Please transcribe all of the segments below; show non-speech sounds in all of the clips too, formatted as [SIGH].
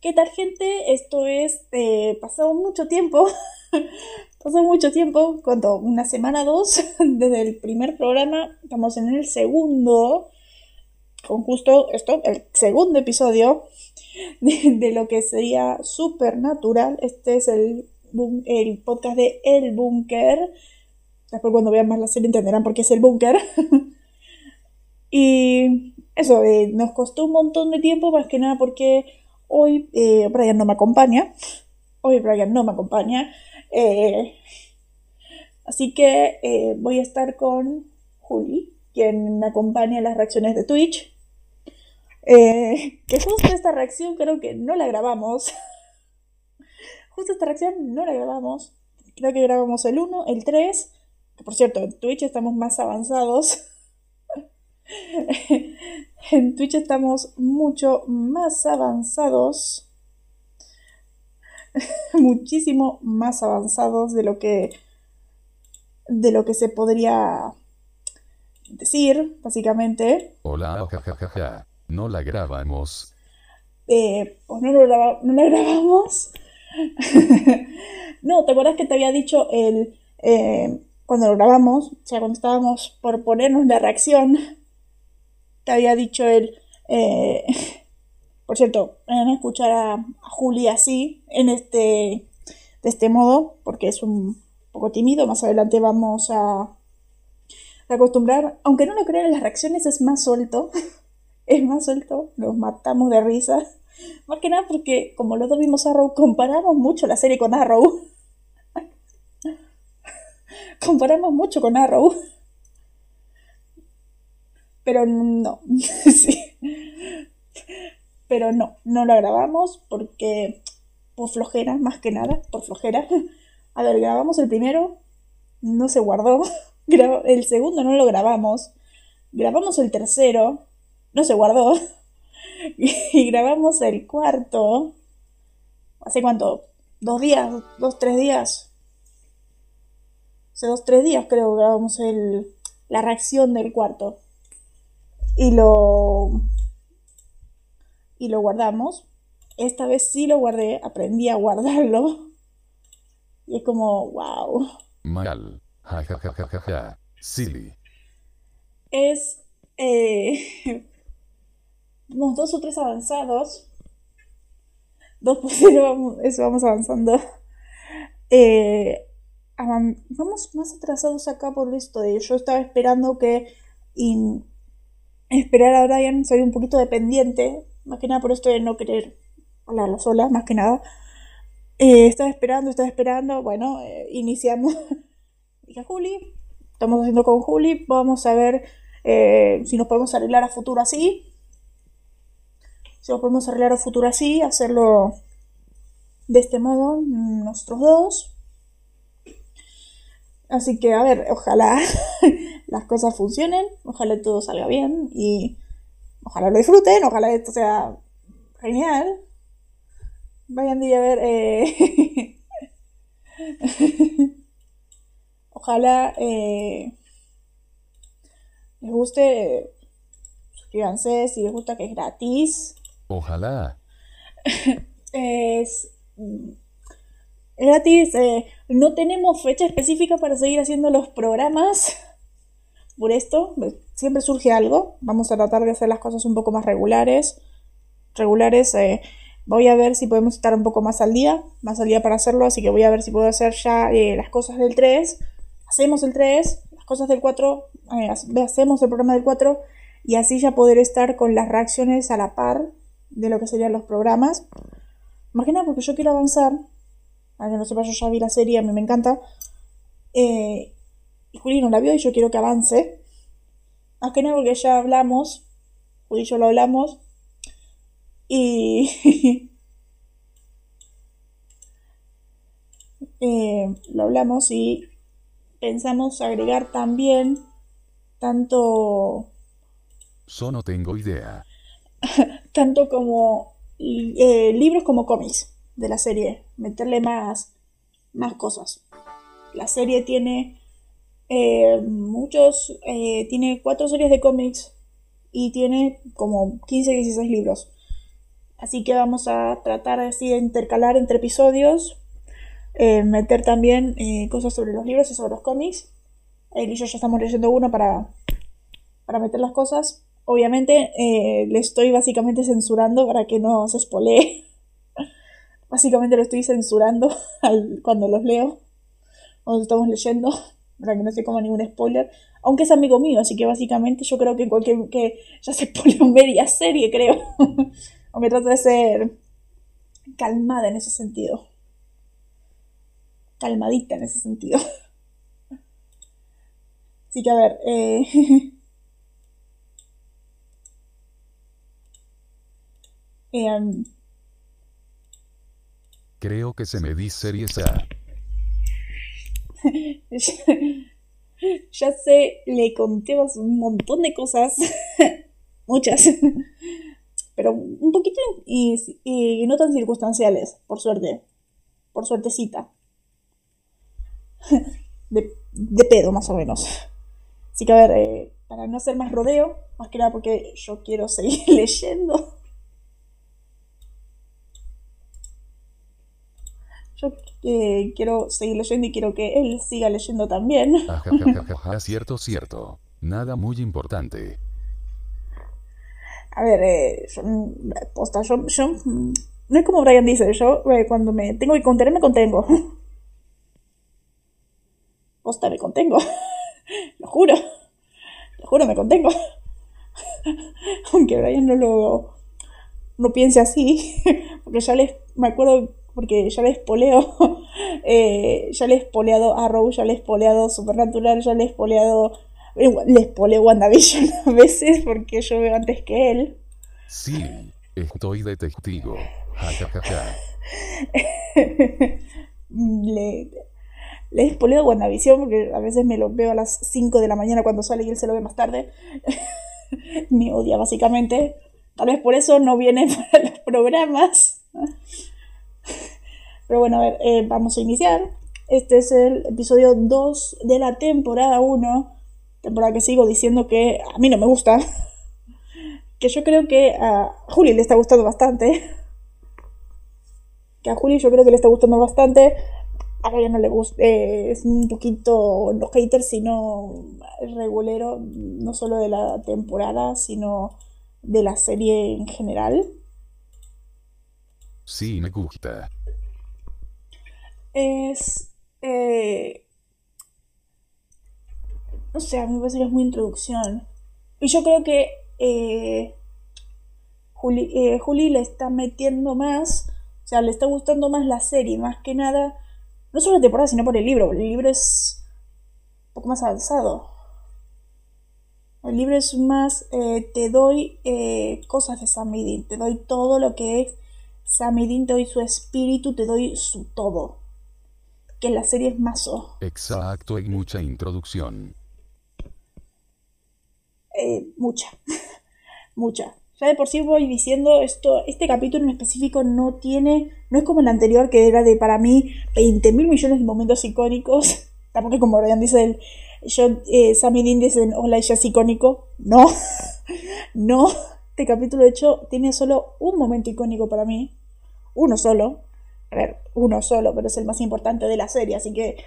¿Qué tal gente? Esto es, eh, pasado mucho tiempo, [LAUGHS] pasó mucho tiempo, cuando una semana, dos, [LAUGHS] desde el primer programa, estamos en el segundo, con justo esto, el segundo episodio [LAUGHS] de, lo que sería Supernatural. Este es el, el podcast de El Búnker. Después cuando vean más la serie entenderán por qué es El Búnker. y eso, eh, nos costó un montón de tiempo, más que nada porque hoy eh, Brian no me acompaña. Hoy Brian no me acompaña. Eh, así que voy a estar con Juli, quien me acompaña en las reacciones de Twitch. que justo esta reacción creo que no la grabamos. [LAUGHS] justo esta reacción no la grabamos. Creo que grabamos el 1, el 3. Que por cierto, en Twitch estamos más avanzados. [LAUGHS] en Twitch estamos mucho más avanzados. [LAUGHS] Muchísimo más avanzados de lo que. de lo que se podría decir, básicamente. Hola, jajajaja. No la grabamos. Eh, pues no, lo no la grabamos. [LAUGHS] no, ¿te acuerdas que te había dicho el. Eh, cuando lo grabamos, o sea, cuando estábamos por ponernos la reacción, te había dicho él, eh, [LAUGHS] por cierto, van a escuchar a, Juli así, en este, de este modo, porque es un poco tímido, más adelante vamos a, acostumbrar, aunque no lo crean, las reacciones es más suelto, [LAUGHS] es más suelto, nos matamos de risa, [LAUGHS] más que nada porque como los dos vimos Arrow, comparamos mucho la serie con Arrow. comparamos mucho con Arrow pero no, [LAUGHS] sí. Pero no, no la grabamos porque por flojera, más que nada, por flojera. A ver, grabamos el primero, no se guardó. [LAUGHS] El segundo no lo grabamos. Grabamos el tercero, no se guardó. [LAUGHS] Y grabamos el cuarto. ¿Hace cuánto? ¿Dos días? ¿Dos, tres días? Hace dos, tres días creo que grabamos el, la reacción del cuarto y lo, y lo guardamos. Esta vez sí lo guardé, aprendí a guardarlo. Y es como, wow. Mal. Ja, ja, ja, ja, ja, Silly. Es. Eh, [LAUGHS] dos o tres avanzados. Dos por eso vamos avanzando. Eh, vamos más atrasados acá por esto de yo estaba esperando que esperar a Brian, soy un poquito dependiente, más que nada por esto de no querer hablarlo sola, más que nada. Eh, estaba esperando, estaba esperando, bueno, eh, iniciamos. [LAUGHS] Dije, Juli, estamos haciendo con Juli, vamos a ver eh, si nos podemos arreglar a futuro así. Si nos podemos arreglar a futuro así, hacerlo de este modo, nosotros dos. Así que, a ver, ojalá [LAUGHS] las cosas funcionen, ojalá todo salga bien y ojalá lo disfruten, ojalá esto sea genial. Vayan a ver. Eh... [LAUGHS] ojalá eh... les guste. suscríbanse si les gusta que es gratis. Ojalá. [LAUGHS] es gratis. Eh, no tenemos fecha específica para seguir haciendo los programas. Por esto, siempre surge algo. Vamos a tratar de hacer las cosas un poco más regulares. Regulares. Eh, voy a ver si podemos estar un poco más al día. Más al día para hacerlo. Así que voy a ver si puedo hacer ya eh, las cosas del 3. Hacemos el 3. Las cosas del 4. hacemos el programa del 4. Y así ya poder estar con las reacciones a la par de lo que serían los programas. Imagina porque yo quiero avanzar para que no sepa, yo ya vi la serie, a mí me encanta. Eh, y Juli no la vio y yo quiero que avance. Más que nada porque ya hablamos, Juli y yo lo hablamos. Y. [LAUGHS] Eh, lo hablamos y pensamos agregar también tanto. Yo no tengo idea. [LAUGHS] tanto como eh, libros como cómics de la serie, meterle más, más cosas. La serie tiene eh, muchos, eh, tiene cuatro series de cómics y tiene como 15, 16 libros. Así que vamos a tratar así de intercalar entre episodios, eh, meter también eh, cosas sobre los libros y sobre los cómics. Él y yo ya estamos leyendo uno para, para meter las cosas. Obviamente le estoy básicamente censurando para que no se spolee. [LAUGHS] básicamente lo estoy censurando [LAUGHS] cuando los leo, cuando estamos leyendo, para que no se coma ningún spoiler. Aunque es amigo mío, así que básicamente yo creo que cualquier que ya se [LAUGHS] spoileó media serie, creo. [LAUGHS] Aunque trato de ser calmada en ese sentido. Calmadita en ese sentido. [LAUGHS] Así que a ver, eh... Em, Creo que se me dice series A. [LAUGHS] ya sé, le conté un montón de cosas. [LAUGHS] Muchas. [LAUGHS] Pero un poquito y, no tan circunstanciales, por suerte. Por suertecita. De, de pedo, más o menos. Así que a ver, eh, para no hacer más rodeo, más que nada porque yo quiero seguir leyendo. Yo eh, quiero seguir leyendo y quiero que él siga leyendo también. [LAUGHS] cierto, cierto. Nada muy importante. A ver, eh, yo, posta, yo, no es como Brian dice, yo eh, cuando me tengo que contener me contengo. [LAUGHS] Posta, me contengo. [LAUGHS] lo juro. Lo juro, me contengo. Aunque Brian no lo no piense así, porque ya les me acuerdo porque ya les poleo, [LAUGHS] eh, ya les poleado Arrow, ya les poleado Supernatural, ya les poleado, eh, les poleo WandaVision [LAUGHS] a veces porque yo veo antes que él. Sí, estoy de testigo. [LAUGHS] le, le he spoileado WandaVision porque a veces me lo veo a las 5 de la mañana cuando sale y él se lo ve más tarde. me odia básicamente. Tal vez por eso no viene para los programas. Pero bueno, a ver, eh, vamos a iniciar. Este es el episodio 2 de la temporada 1. Temporada que sigo diciendo que a mí no me gusta. [LAUGHS] Que yo creo que a Juli le está gustando bastante. [LAUGHS] Que a Juli yo creo que le está gustando bastante. A ella no le gusta. Eh, es un poquito, no hater, sino regulero. No solo de la temporada, sino de la serie en general. Sí, me gusta. Es... Eh, no sé, a mí me parece que es muy introducción. Y yo creo que eh, Juli, eh, Juli, le está metiendo más, o sea, le está gustando más la serie, más que nada, no solo la temporada, sino por el libro. El libro es un poco más avanzado. El libro es más, te doy cosas de Sam te doy todo lo que es Samidin te doy su espíritu, te doy su todo. Que la serie es mazo. Exacto, hay mucha introducción. Eh, mucha. [LAUGHS] mucha. Ya de por sí voy diciendo esto, este capítulo en específico no tiene, no es como el anterior que era de para mí 20 mil millones de momentos icónicos. [LAUGHS] Tampoco como Brian dice, el, yo, eh, Sammy Dean dicen, hola, ella es icónico. No, [LAUGHS] no. Este capítulo de hecho tiene solo un momento icónico para mí, uno solo. A ver, uno solo, pero es el más importante de la serie, así que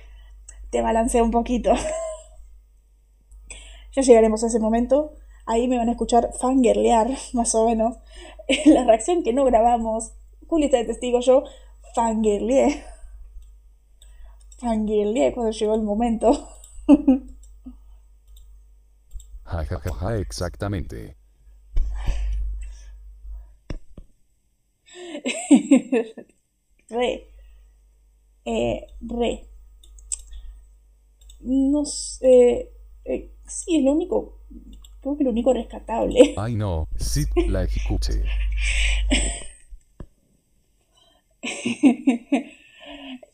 te balancea un poquito. [LAUGHS] ya llegaremos a ese momento. Ahí me van a escuchar fangirlear, [LAUGHS] más o menos. [LAUGHS] la reacción que no grabamos. Juli está de testigo, yo fangirleé. Fangirleé cuando llegó el momento. ja, ja, ja, ja, exactamente. Re. Eh, re. No sé. Eh, sí, es lo único. Creo que lo único rescatable. [LAUGHS] Ay, no. Sí, la escuché.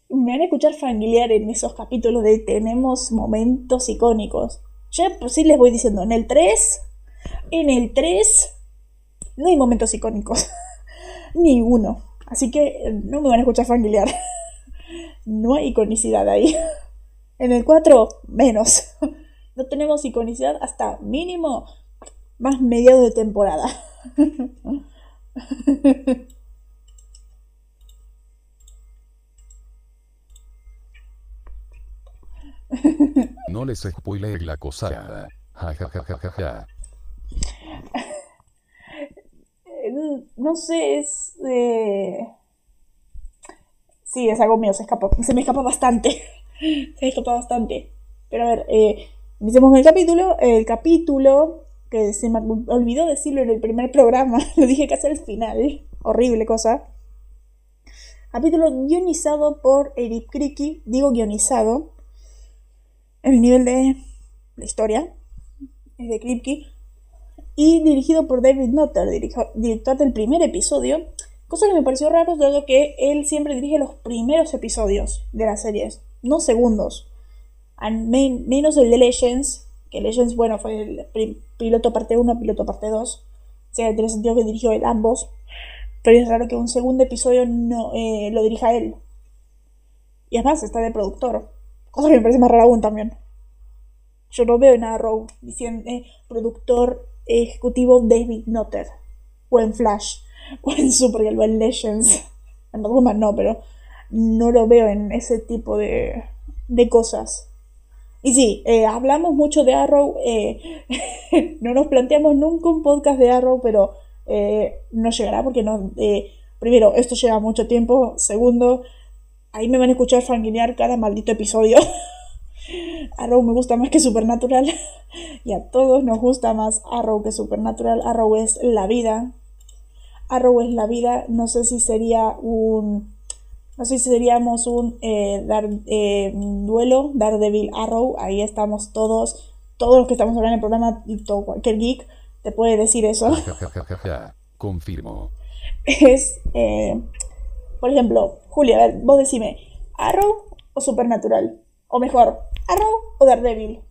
Me van a escuchar familiar en esos capítulos de tenemos momentos icónicos. Ya por sí les voy diciendo, en el 3, en el 3 no hay momentos icónicos. [LAUGHS] Ni uno. Así que eh, no me van a escuchar familiar. [LAUGHS] no hay iconicidad ahí. En el 4, menos. [LAUGHS] No tenemos iconicidad hasta mínimo más mediados de temporada. [LAUGHS] No les spoiler la cosa. Ja, ja, ja, ja, ja, ja. Eh, No sé, es... eh, Sí, es algo mío, se escapa, se me escapa bastante. [LAUGHS] Se me escapa bastante. Pero a ver, eh, iniciamos con el capítulo. El capítulo, que se me olvidó decirlo en el primer programa, [LAUGHS] lo dije casi al final. Horrible cosa. Capítulo guionizado por Eric Kriki. Digo guionizado. En el nivel de la historia. Es de Kripke. Y dirigido por David Nutter, director del primer episodio. Cosa que me pareció raro, dado que él siempre dirige los primeros episodios de las series, no segundos. Men- menos el de Legends, que Legends, bueno, fue el piloto parte 1, piloto parte 2. O sea, tiene sentido que dirigió él ambos. Pero es raro que un segundo episodio no eh, lo dirija él. Y además está de productor. Cosa que me parece más rara aún también. Yo no veo en Arrow diciendo eh, productor ejecutivo David Nutter. O [LAUGHS] [LAUGHS] en Flash. O en Supergirl o en Legends. En Batwoman no, pero no lo veo en ese tipo de, de cosas. Y sí, eh, hablamos mucho de Arrow. eh, [LAUGHS] no nos planteamos nunca un podcast de Arrow, pero eh, no llegará porque no. primero, esto lleva mucho tiempo. Segundo, ahí me van a escuchar fanguinear cada maldito episodio. Arrow me gusta más que Supernatural. [LAUGHS] y a todos nos gusta más Arrow que Supernatural. Arrow es la vida. Arrow es la vida. No sé si sería un. No sé si seríamos un eh, dar, eh, duelo, Daredevil Arrow. Ahí estamos todos. Todos los que estamos hablando en el programa y todo, cualquier geek te puede decir eso. Confirmo. es, eh, por ejemplo, Julia, a ver, vos decime, ¿Arrow o Supernatural? O mejor, ¿Arrow o Daredevil?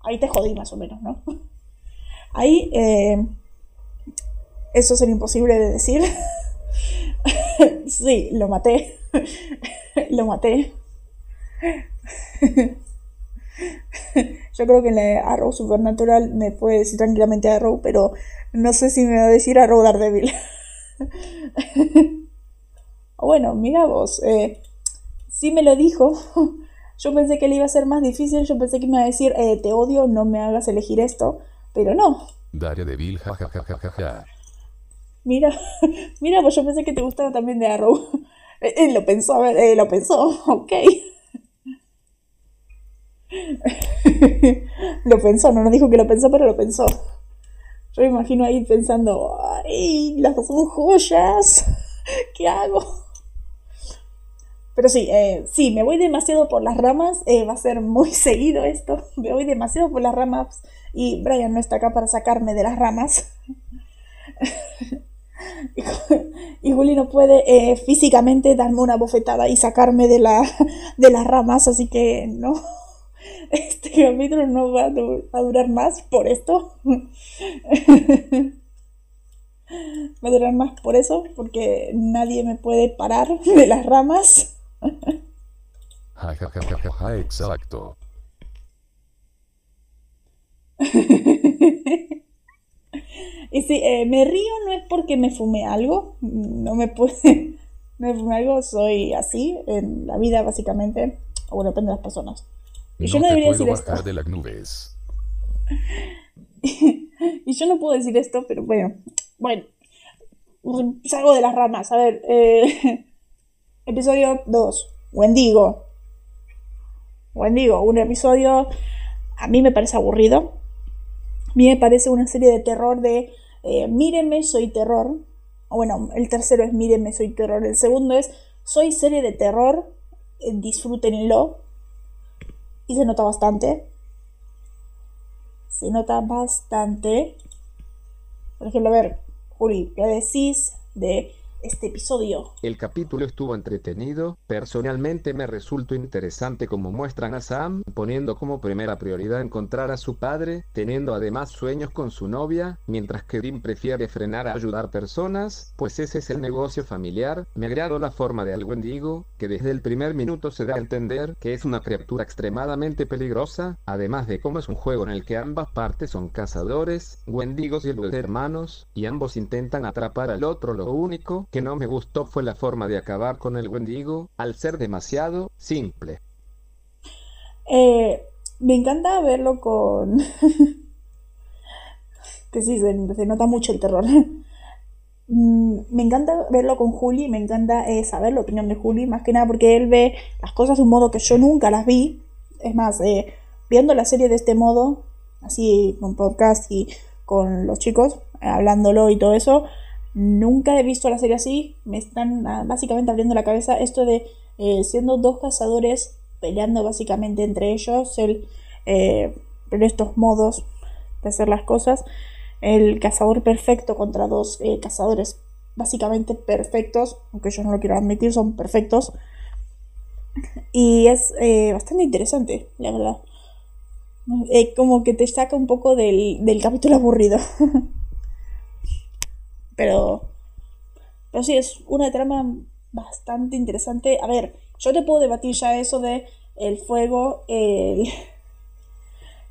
Ahí te jodí más o menos, ¿no? [LAUGHS] Ahí, eh, eso sería imposible de decir. [LAUGHS] sí, lo maté. [LAUGHS] lo maté. Yo creo que en la Arrow Supernatural me puede decir tranquilamente Arrow, pero no sé si me va a decir Arrow Daredevil. bueno, mira vos, eh, sí me lo dijo. Yo pensé que le iba a ser más difícil, yo pensé que me iba a decir, eh, te odio, no me hagas elegir esto, pero no. Daredevil, ja, ja, ja, ja, ja, ja. Mira, [LAUGHS] mira, pues yo pensé que te gustaba también de Arrow. Eh, eh, lo pensó, a ver, eh, lo pensó, [LAUGHS] ok. [LAUGHS] lo pensó, no nos dijo que lo pensó, pero lo pensó. Yo me imagino ahí pensando, ay, las dos son joyas, ¿qué hago? Pero sí, eh, sí, me voy demasiado por las ramas, eh, va a ser muy [LAUGHS] seguido esto, me voy demasiado por las ramas y Brian no está acá para sacarme de las ramas. [LAUGHS] Y Ju- y Juli no puede eh, físicamente darme una bofetada y sacarme de, la, [LAUGHS] de las ramas, así que no. Este capítulo no va a, a durar más por esto. Va a durar más por eso, porque nadie me puede parar de las ramas. Ja, ja, ja, ja, ja, ja, exacto. [LAUGHS] Y si eh, me río no es porque me fumé algo, no me puede, no [LAUGHS] me fumé algo, soy así en la vida básicamente, o bueno, depende de las personas. Y yo no No te debería puedo decir esto. de las nubes. [LAUGHS] Y yo no puedo decir esto, pero bueno, bueno, salgo de las ramas. A ver, eh, episodio 2, Wendigo. Wendigo, un episodio a mí me parece aburrido. A mí me parece una serie de terror de eh, Míreme, soy terror. O bueno, el tercero es Míreme, soy terror. El segundo es Soy serie de terror, eh, disfrútenlo. Y se nota bastante. Se nota bastante. Por ejemplo, a ver, Juli, ¿qué decís de este episodio. El capítulo estuvo entretenido, personalmente me resultó interesante como muestran a Sam poniendo como primera prioridad encontrar a su padre, teniendo además sueños con su novia, mientras que Dean prefiere frenar a ayudar personas, pues ese es el negocio familiar. Me agradó la forma de al Wendigo, que desde el primer minuto se da a entender que es una criatura extremadamente peligrosa, además de cómo es un juego en el que ambas partes son cazadores, Wendigos y los hermanos, y ambos intentan atrapar al otro. Lo único que no me gustó fue la forma de acabar con el Wendigo, al ser demasiado simple. Eh, me encanta verlo con... [LAUGHS] que sí, se, nota mucho el terror. Mm, me encanta verlo con Juli, me encanta eh, saber la opinión de Juli, más que nada porque él ve las cosas de un modo que yo nunca las vi. Es más, eh, viendo la serie de este modo, así con podcast y con los chicos, hablándolo y todo eso, Nunca he visto la serie así. Me están ah, básicamente abriendo la cabeza esto de eh, siendo dos cazadores peleando básicamente entre ellos. El, eh, estos modos de hacer las cosas. El cazador perfecto contra dos eh, cazadores básicamente perfectos. Aunque yo no lo quiero admitir, son perfectos. Y es bastante interesante, la verdad. como que te saca un poco del, del capítulo aburrido. [LAUGHS] Pero, pero sí, es una trama bastante interesante. A ver, yo te puedo debatir ya eso de el fuego, el... [LAUGHS]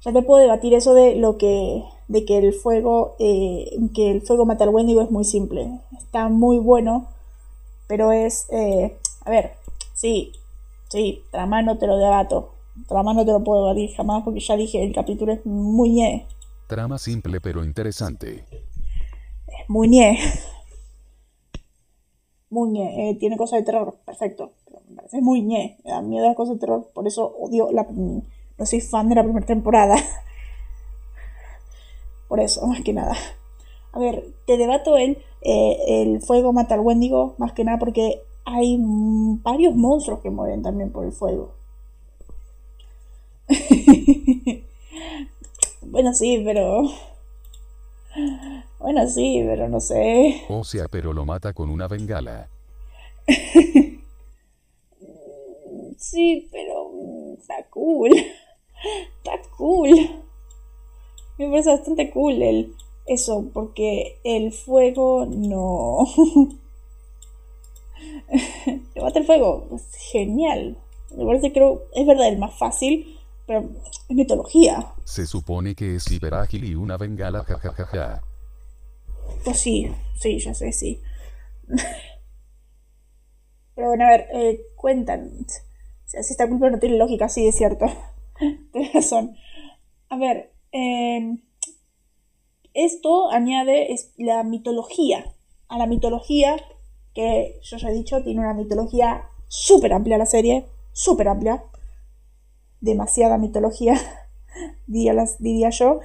Ya te puedo debatir eso de lo que... de que el fuego... Eh, que el fuego mata al Wendigo es muy simple. Está muy bueno, pero es... Eh, a ver, sí, sí, trama no te lo debato. Trama no te lo puedo debatir jamás porque ya dije, el capítulo es muy... Trama simple pero interesante. Muy ñe. Muy ñe. Eh, tiene cosas de terror, perfecto. Pero me parece muy ñe. Me da miedo las cosas de terror. Por eso odio la. No soy fan de la primera temporada. [LAUGHS] Por eso, más que nada. A ver, te debato el, eh, el fuego mata al Wendigo, más que nada porque hay varios monstruos que mueren también por el fuego. [LAUGHS] bueno, sí, pero bueno, sí, pero no sé. O sea, pero lo mata con una bengala. [LAUGHS] sí, pero mm, está cool. [LAUGHS] Está cool. Me parece bastante cool el, eso, porque el fuego no... [LAUGHS] Le mata el fuego. Es genial. Me parece que es verdad el más fácil, pero es mitología. Se supone que es hiperágil y una bengala, jajajaja. Pues sí, sí, ya sé, sí. Pero bueno, a ver, eh, cuentan. Si esta culpa no tiene lógica, sí, es cierto. [LAUGHS] Tienes razón. A ver, em, esto añade la mitología. A la mitología, que yo ya he dicho, tiene una mitología súper amplia la serie, súper amplia. Demasiada mitología, [LAUGHS] diría, diría yo.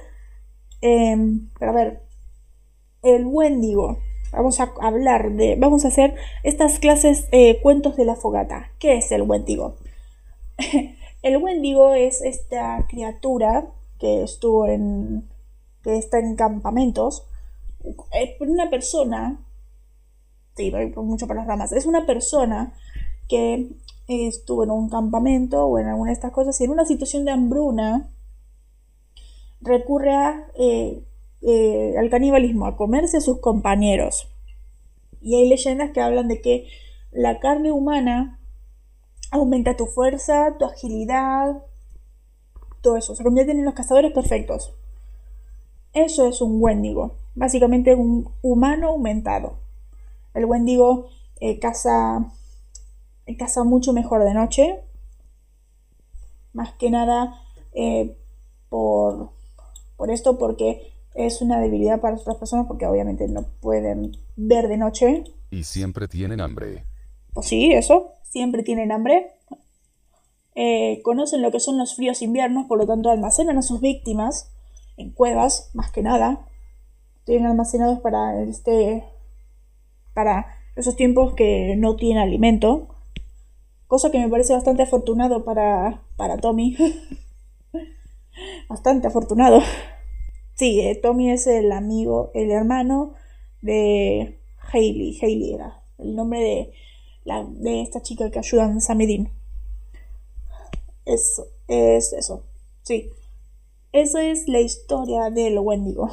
Em, pero a ver, el Wendigo. Vamos a hablar de, vamos a hacer estas clases eh, cuentos de la fogata. ¿Qué es el Wendigo? [LAUGHS] el Wendigo es esta criatura que estuvo en, que está en campamentos. Es una persona, sí, voy mucho para las ramas. Es una persona que estuvo en un campamento o en alguna de estas cosas y en una situación de hambruna recurre a eh, eh, al canibalismo, a comerse a sus compañeros. Y hay leyendas que hablan de que la carne humana aumenta tu fuerza, tu agilidad, todo eso. Se convierten en los cazadores perfectos. Eso es un Wendigo. Básicamente un humano aumentado. El Wendigo eh, caza, eh, caza mucho mejor de noche. Más que nada por, por esto, porque es una debilidad para otras personas porque obviamente no pueden ver de noche. Y siempre tienen hambre. Pues sí, eso, siempre tienen hambre. Eh, conocen lo que son los fríos inviernos, por lo tanto almacenan a sus víctimas en cuevas, más que nada. Tienen almacenados para este para esos tiempos que no tienen alimento. Cosa que me parece bastante afortunado para, para Tommy. [LAUGHS] bastante afortunado. Sí, eh, Tommy es el amigo, el hermano de Hailey. Hailey era. el nombre de, la, de esta chica que ayuda a Samedin. Eso, es eso. Sí. Esa es la historia del Wendigo.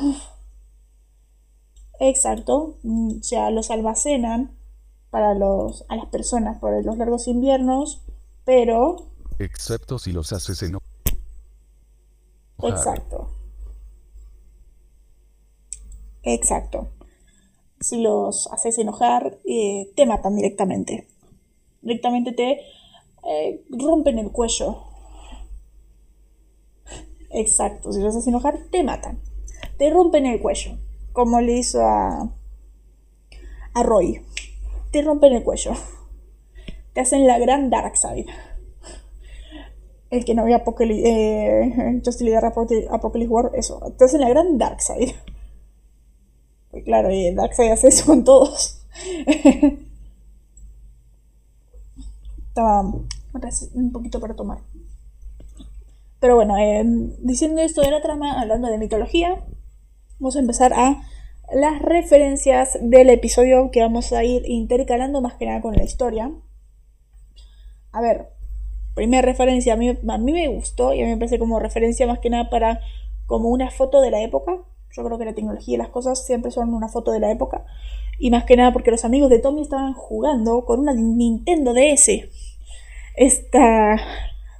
[LAUGHS] Exacto. Mm, o sea, los almacenan para los, a las personas por los largos inviernos, pero... Excepto si los haces enojar. Exacto. Exacto. Si los haces enojar, eh, te matan directamente. Directamente te eh, rompen el cuello. Exacto. Si los haces enojar, te matan. Te rompen el cuello. Como le hizo a, a Roy. Te rompen el cuello. Te hacen la gran Dark Side. El que no había Apocalypse, eh, Apocalypse War, eso. Te hacen la gran Dark Side. Claro, y Darkseid hace eso con todos. [LAUGHS] Estaba un poquito para tomar. Pero bueno, eh, diciendo esto de la trama, hablando de mitología, vamos a empezar a las referencias del episodio que vamos a ir intercalando más que nada con la historia. A ver, primera referencia, a mí, a mí me gustó y a mí me parece como referencia más que nada para como una foto de la época. Yo creo que la tecnología y las cosas siempre son una foto de la época. Y más que nada porque los amigos de Tommy estaban jugando con una Nintendo DS. Esta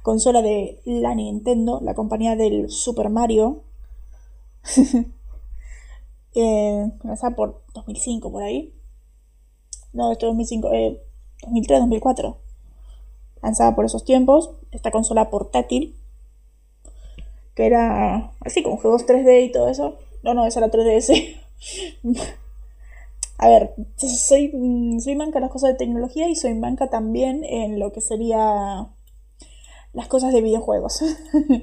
consola de la Nintendo, la compañía del Super Mario. [LAUGHS] eh, por 2005, por ahí. No, esto es 2005, eh, 2003, 2004. Lanzada por esos tiempos. Esta consola portátil. Que era así, con juegos 3D y todo eso. No, no, esa era 3DS. [LAUGHS] A ver, soy, soy manca en las cosas de tecnología y soy manca también en lo que sería las cosas de videojuegos.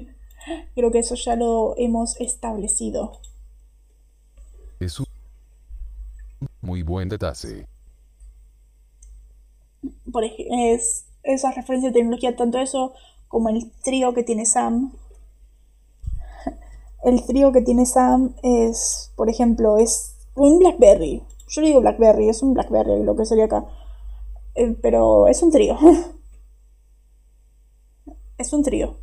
[LAUGHS] Creo que eso ya lo hemos establecido. Es un muy buen detalle. Por ejemplo, es esa referencia de tecnología, tanto eso como el trío que tiene Sam, el trío que tiene Sam es, por ejemplo, es un Blackberry. Yo digo Blackberry, es un Blackberry lo que sería acá. Eh, pero es un trío. [LAUGHS] es un trío.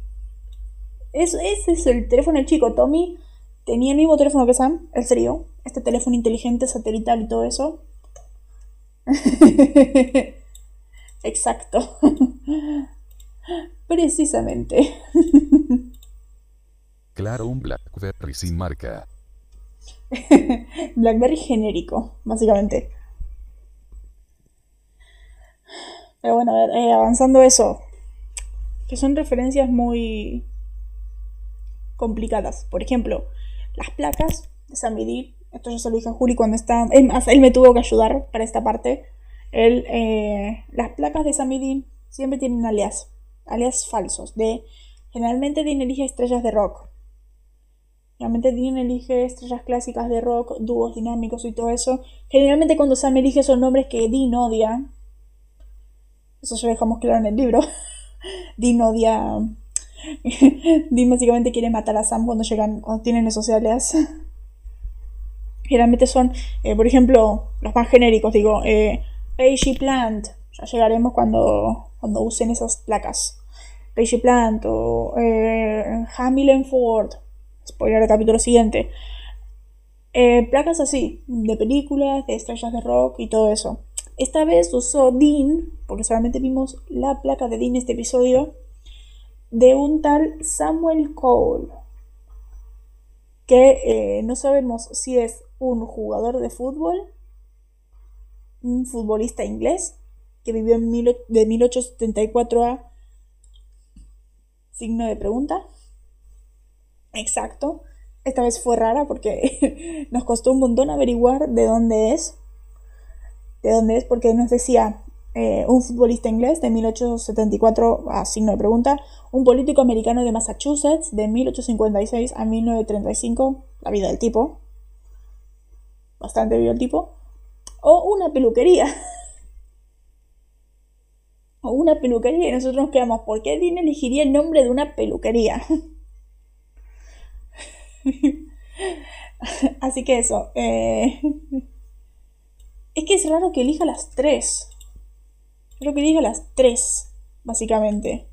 Es, ese es el teléfono del chico. Tommy tenía el mismo teléfono que Sam, el trío. Este teléfono inteligente, satelital y todo eso. [LAUGHS] Exacto. [LAUGHS] Precisamente. Claro, un Blackberry sin marca. [LAUGHS] Blackberry genérico, básicamente. Pero bueno, a ver, eh, avanzando eso. Que son referencias muy complicadas. Por ejemplo, las placas de San Esto ya se lo dije a Juli cuando está. él me tuvo que ayudar para esta parte. Él, eh, las placas de San siempre tienen alias. Alias falsos. De. Generalmente elige estrellas de rock. Generalmente Dean elige estrellas clásicas de rock, dúos dinámicos y todo eso. Generalmente cuando Sam elige son nombres que Dean odia. Eso ya dejamos claro en el libro. [LAUGHS] Dean odia... [LAUGHS] Dean básicamente quiere matar a Sam cuando llegan, cuando tienen esos alias. [LAUGHS] Generalmente son, eh, por ejemplo, los más genéricos, digo, eh, Plant. Ya llegaremos cuando, cuando usen esas placas. Pagey Plant o eh, Hamilton Ford spoiler el capítulo siguiente. Eh, placas así, de películas, de estrellas de rock y todo eso. Esta vez usó Dean, porque solamente vimos la placa de Dean este episodio, de un tal Samuel Cole, que eh, no sabemos si es un jugador de fútbol, un futbolista inglés, que vivió en de 1874 a signo de pregunta, Exacto. Esta vez fue rara porque [LAUGHS] nos costó un montón averiguar de dónde es. De dónde es, porque nos decía eh, un futbolista inglés de 1874 a signo de pregunta, un político americano de Massachusetts de 1856 a 1935, la vida del tipo, bastante vivo el tipo, o una peluquería. [LAUGHS] o una peluquería y nosotros nos quedamos, ¿por qué Dean elegiría el nombre de una peluquería? [LAUGHS] [LAUGHS] Así que eso. Eh, [LAUGHS] Es que es raro que elija las tres. Creo que elija las tres, básicamente.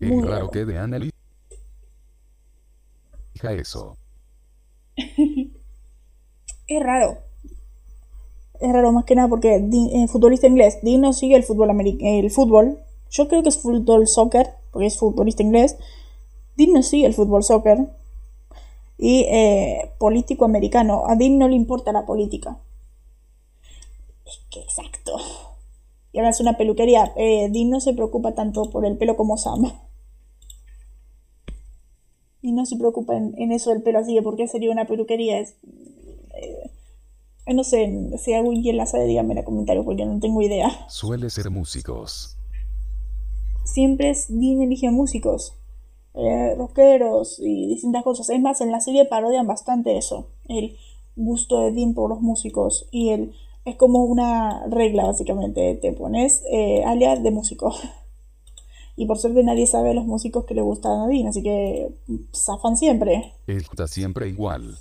Es Muy raro que de Anneli. Hija eso. [LAUGHS] Es raro. Es raro más que nada porque eh, futbolista inglés. Dean no sigue el fútbol el fútbol. Yo creo que es fútbol soccer, es futbolista inglés. Dean no sigue el fútbol soccer. Y eh, político americano. A Dean no le importa la política. Es que exacto. Y ahora es una peluquería. Eh, Dean no se preocupa tanto por el pelo como Sam. Y no se preocupa en, eso del pelo, así que ¿por qué sería una peluquería? Es, eh, no sé, si alguien la sabe, díganme en los comentarios porque no tengo idea. Suele ser músicos. Siempre es Dean elige músicos, eh, rockeros y distintas cosas. Es más, en la serie parodian bastante eso, el gusto de Dean por los músicos. Y el, es como una regla, básicamente. Te pones eh, alias de músico. [LAUGHS] Y por suerte nadie sabe a los músicos que le gustan a Dean, así que zafan siempre. Está siempre igual.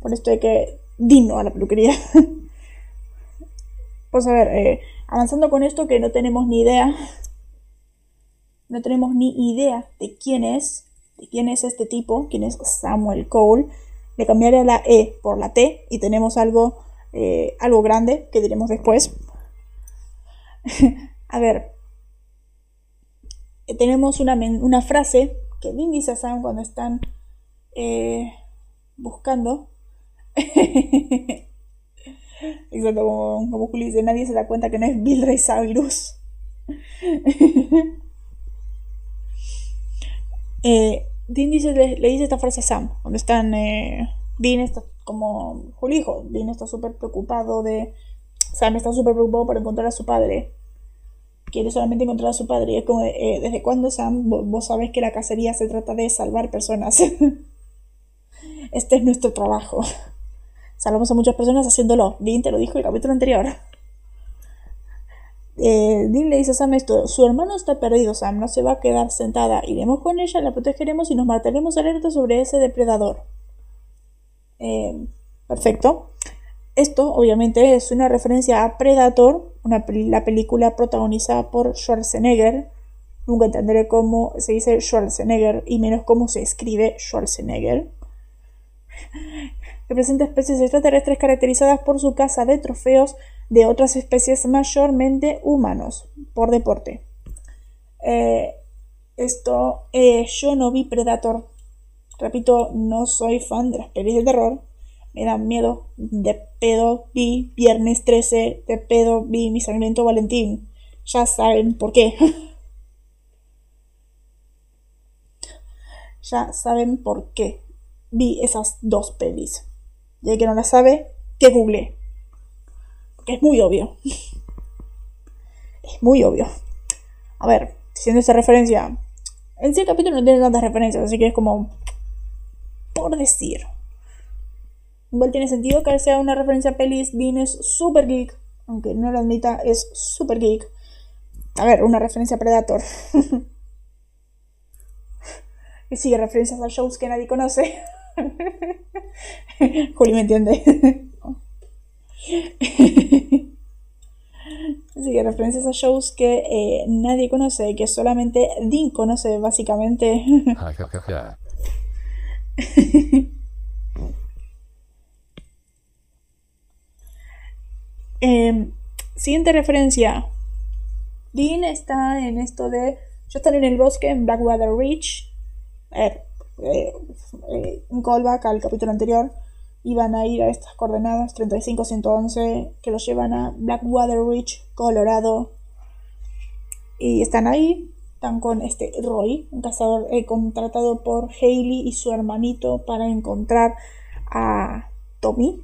Por esto de que Dino a la peluquería. [LAUGHS] Pues a ver, eh, avanzando con esto que no tenemos ni idea. No tenemos ni idea de quién es. De quién es este tipo. Quién es Samuel Cole. Le cambiaré la E por la T. Y tenemos algo. eh, algo grande que diremos después. [LAUGHS] a ver. eh, Tenemos una, una frase que dice a Sam cuando están eh, buscando. [LAUGHS] Exacto, como, como Juli dice, nadie se da cuenta que no es Bill Ray Cyrus. [LAUGHS] eh, Dean dice, le, dice esta frase a Sam, donde están, eh, Dean está como Juli dijo, Dean está súper preocupado de, Sam está súper preocupado por encontrar a su padre. Quiere solamente encontrar a su padre. Y es como, eh, ¿desde cuándo, Sam? Vos, vos sabés que la cacería se trata de salvar personas. [LAUGHS] este es nuestro trabajo. [LAUGHS] Salvamos a muchas personas haciéndolo. Dean te lo dijo el capítulo anterior. Eh, le dice a Sam esto, su hermano está perdido, Sam, no se va a quedar sentada. Iremos con ella, la protegeremos y nos mantenemos alerta sobre ese depredador. Eh, perfecto. Esto, obviamente, es una referencia a Predator, la película protagonizada por Schwarzenegger. Nunca entenderé cómo se dice Schwarzenegger y menos cómo se escribe Schwarzenegger [LAUGHS] que presenta especies extraterrestres caracterizadas por su caza de trofeos de otras especies mayormente humanos por deporte. Eh, esto, eh, yo no vi Predator. Repito, no soy fan de las pelis de terror. Me dan miedo. De pedo vi Viernes 13. De pedo vi Mi Sangriento Valentín. Ya saben por qué. [LAUGHS] ya saben por qué vi esas dos pelis. Y el que no la sabe, que google. Es muy obvio. Es muy obvio. A ver, haciendo esta referencia. En sí capítulo no tiene tantas referencias, así que es como. Por decir. Igual tiene sentido que sea una referencia a pelis. Dean es super geek. Aunque no lo admita, es super geek. A ver, una referencia a Predator. [LAUGHS] y sigue referencias a shows que nadie conoce. [LAUGHS] Juli me entiende. [LAUGHS] Así que referencias a shows que eh, nadie conoce, que solamente Dean conoce básicamente. [LAUGHS] Eh, siguiente referencia. Dean está en esto de... Ya están en el bosque en Blackwater Ridge. Ver, eh, eh, un callback al capítulo anterior. Iban a ir a estas coordenadas 35-111 que los llevan a Blackwater Ridge, Colorado. Y están ahí. Están con este Roy, un cazador eh, contratado por Haley y su hermanito para encontrar a Tommy.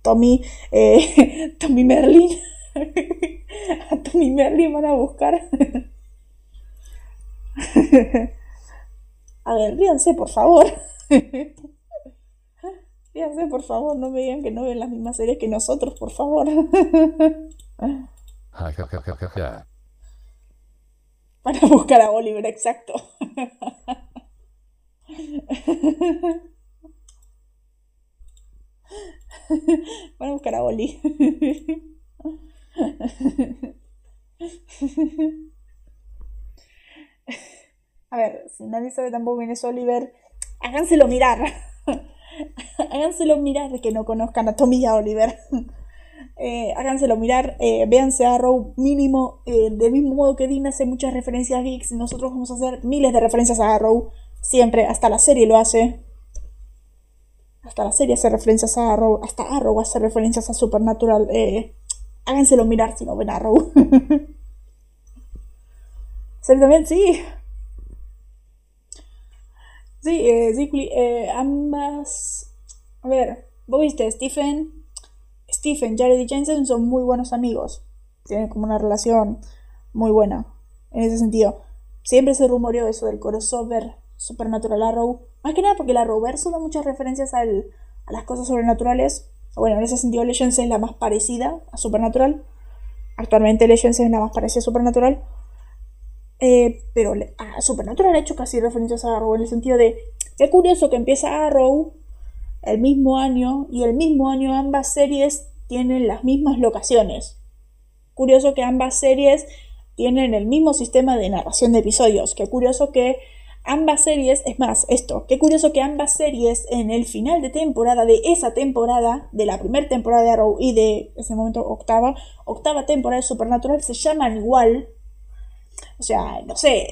Tommy, eh, [LAUGHS] Tommy Merlin. [LAUGHS] a Tommy Merlin van a buscar. [LAUGHS] a ver, ríanse, por favor. Por favor. No me digan que no ven las mismas series que nosotros, por favor. Ja ja ja ja ja ja. Van a buscar a Oliver, exacto. Van a buscar a Oli. A ver, si nadie sabe tampoco quién es Oliver, háganselo mirar. [LAUGHS] háganselo mirar de que no conozcan a Tommy y a Oliver. [LAUGHS] Eh, háganselo mirar, eh, véanse a Arrow mínimo, eh, del mismo modo que Dean hace muchas referencias a Geeks, nosotros vamos a hacer miles de referencias a Arrow, siempre, hasta la serie lo hace. Hasta la serie hace referencias a Arrow, hasta Arrow hace referencias a Supernatural. Eh, háganselo mirar si no ven Arrow. [LAUGHS] también sí. Sí, eh, eh, ambas. A ver, vos viste, Stephen, Stephen, Jared y Jensen son muy buenos amigos. Tienen como una relación muy buena en ese sentido. Siempre se rumoreó eso del crossover Supernatural Arrow. Más que nada porque la Arrowverse da muchas referencias a las cosas sobrenaturales. Bueno, en ese sentido Legends es la más parecida a Supernatural. Actualmente Legends es la más parecida a Supernatural. Eh, pero a Supernatural ha hecho casi referencias a Arrow en el sentido de, qué curioso que empieza Arrow el mismo año y el mismo año ambas series tienen las mismas locaciones. Curioso que ambas series tienen el mismo sistema de narración de episodios. Qué curioso que ambas series, es más, esto, qué curioso que ambas series en el final de temporada de esa temporada, de la primera temporada de Arrow y de ese momento octava, octava temporada de Supernatural se llaman igual o sea, no sé,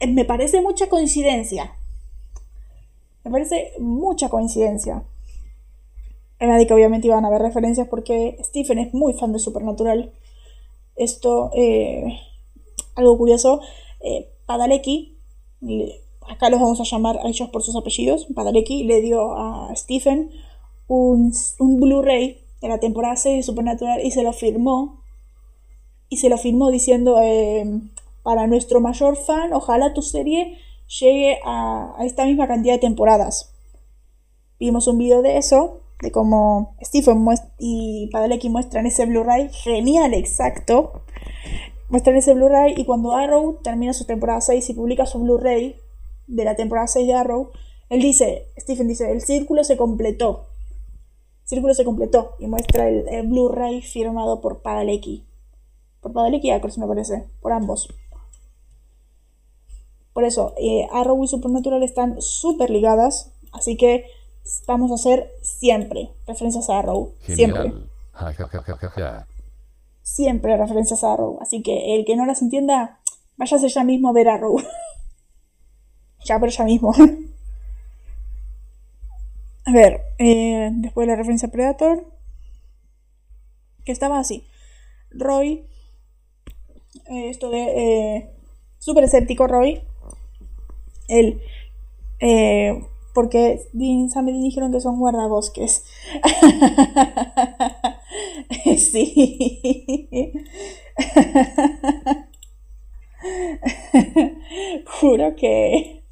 eh, me parece mucha coincidencia. Me parece mucha coincidencia. Además de que obviamente iban a haber referencias porque Stephen es muy fan de Supernatural. Esto, eh, algo curioso, eh, Padalecki, acá los vamos a llamar a ellos por sus apellidos, Padalecki le dio a Stephen un, un Blu-ray de la temporada 6 de Supernatural y se lo firmó. Y se lo firmó diciendo, para nuestro mayor fan, ojalá tu serie llegue a, esta misma cantidad de temporadas. Vimos un video de eso, de cómo Stephen y Padalecki muestran ese Blu-ray, genial, exacto. Muestran ese Blu-ray y cuando Arrow termina su temporada 6 y publica su Blu-ray de la temporada 6 de Arrow, él dice, Stephen dice, el círculo se completó. El círculo se completó y muestra el, Blu-ray firmado por Padalecki. Por Padalecki y Akers me parece, por ambos. Por eso, eh, Arrow y Supernatural están súper ligadas, así que vamos a hacer siempre referencias a Arrow. Siempre. siempre referencias a Arrow. Así que el que no las entienda, váyase ya mismo a ver Arrow. [LAUGHS] ya, pero ya mismo. [LAUGHS] a ver, eh, después de la referencia a Predator, que estaba así. Roy, eh, esto de súper escéptico Roy, él. Eh, porque Dean y dijeron que son guardabosques. [LAUGHS] sí. [LAUGHS] Juro que...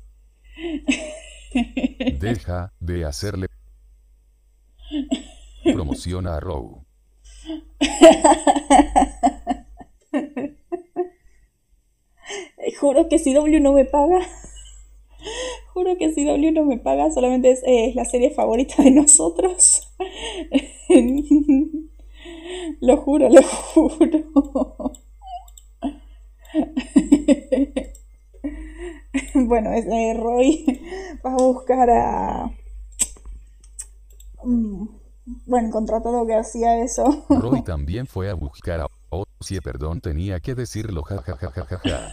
[LAUGHS] Deja de hacerle promoción a Row. Juro que si W no me paga, [LAUGHS] Juro que si W no me paga, solamente es, la serie favorita de nosotros. [LAUGHS] lo juro, lo juro. [LAUGHS] bueno, es, eh, Roy va a buscar a... Mm, bueno, contra todo que hacía eso. Roy también fue a buscar a... Oh, sí, perdón, tenía que decirlo, jajajajaja.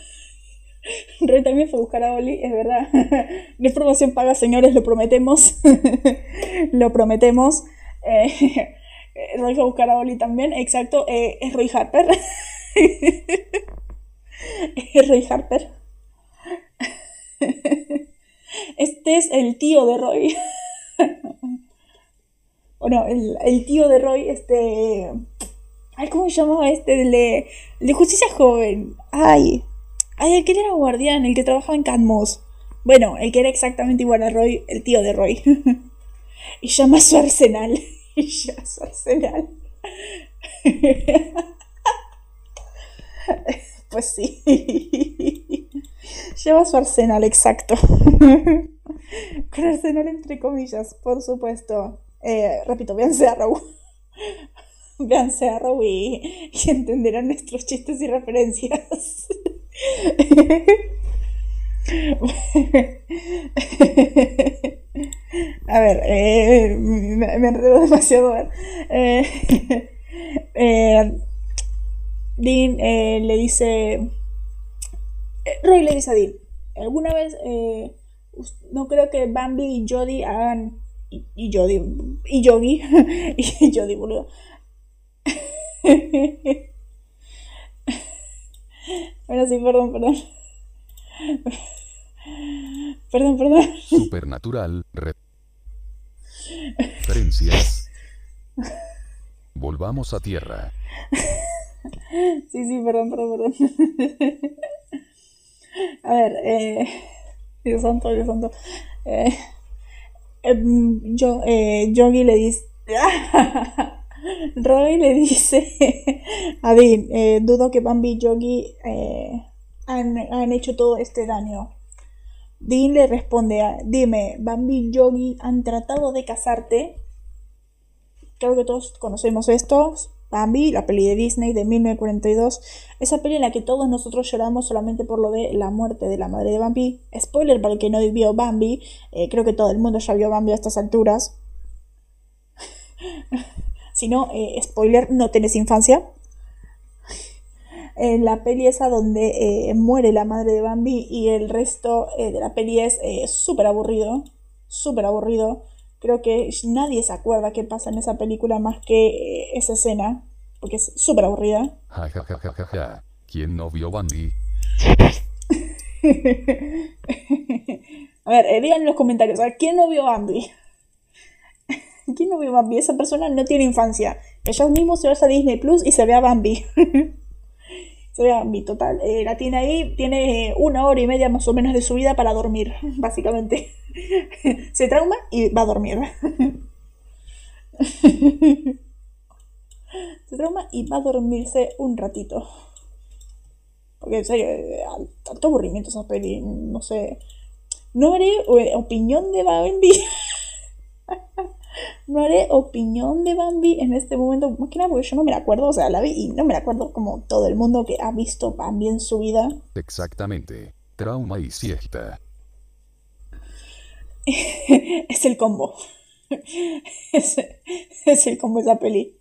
Roy también fue a buscar a Oli, es verdad. No es promoción paga, señores, lo prometemos. [LAUGHS] lo prometemos. Eh, [LAUGHS] Roy fue a buscar a Oli también, exacto. Eh, es Roy Harper. [LAUGHS] es Roy Harper. Este es el tío de Roy. bueno, el, el, tío de Roy, este. Ay, ¿cómo se llamaba este? El de, Justicia Joven. Ay. Ay, el que era guardián, el que trabajaba en Cadmos. Bueno, el que era exactamente igual a Roy, el tío de Roy. [LAUGHS] y llama su arsenal. [LAUGHS] y llama su arsenal. [LAUGHS] pues sí. Lleva su arsenal, exacto. Con arsenal entre comillas, por supuesto. Eh, repito, véanse Arrow. véanse Arrow y, y entenderán nuestros chistes y referencias. [LAUGHS] A ver, eh, me, enredo demasiado. ver. Eh, [LAUGHS] eh, Dean eh, le dice. eh, Roy le dice a Dean: ¿Alguna vez eh, no creo que Bambi y Jody hagan. Y, y Jody. Y Yogi. [LAUGHS] y Jody, boludo. Bueno, sí, perdón, perdón. Perdón, perdón. Supernatural. re- Referencias. Volvamos a tierra. Sí, sí, perdón, perdón, perdón. A ver, eh, Dios santo, Dios santo. Eh, em, yo, eh, Yogi le dice. Roy le dice [LAUGHS] a Dean: eh, Dudo que Bambi y Yogi eh, han, han hecho todo este daño. Dean le responde: a- Dime, ¿Bambi y Yogi han tratado de casarte? Creo que todos conocemos esto. Bambi, la peli de Disney de 1942. Esa peli en la que todos nosotros lloramos solamente por lo de la muerte de la madre de Bambi. Spoiler para el que no vio Bambi. eh, creo que todo el mundo ya vio Bambi a estas alturas. [LAUGHS] si no, eh, spoiler, no tenés infancia. En la peli esa donde eh, muere la madre de Bambi y el resto eh, de la peli es eh, súper aburrido. Súper aburrido. Creo que nadie se acuerda qué pasa en esa película más que eh, esa escena, porque es súper aburrida. Ja ja ja. ¿Quién no vio Bambi? [LAUGHS] A ver, eh, digan en los comentarios, a ¿quién no vio Bambi? [LAUGHS] ¿Quién no vio Bambi? Esa persona no tiene infancia. Ella mismo se vaya a Disney Plus y se ve a Bambi. [LAUGHS] se ve a Bambi, total. eh, la tiene ahí, tiene eh, una hora y media más o menos de su vida para dormir, [LAUGHS] básicamente. se trauma y va a dormir. se trauma y va a dormirse un ratito. Porque en serio, eh, tanto aburrimiento esa peli, no sé. No haré opinión de Bambi. No haré opinión de Bambi en este momento. Más que nada porque yo no me la acuerdo. O sea, la vi y no me la acuerdo como todo el mundo que ha visto Bambi en su vida. Exactamente. Trauma y siesta. [LAUGHS] es el combo. [LAUGHS] es, es el combo de esa peli.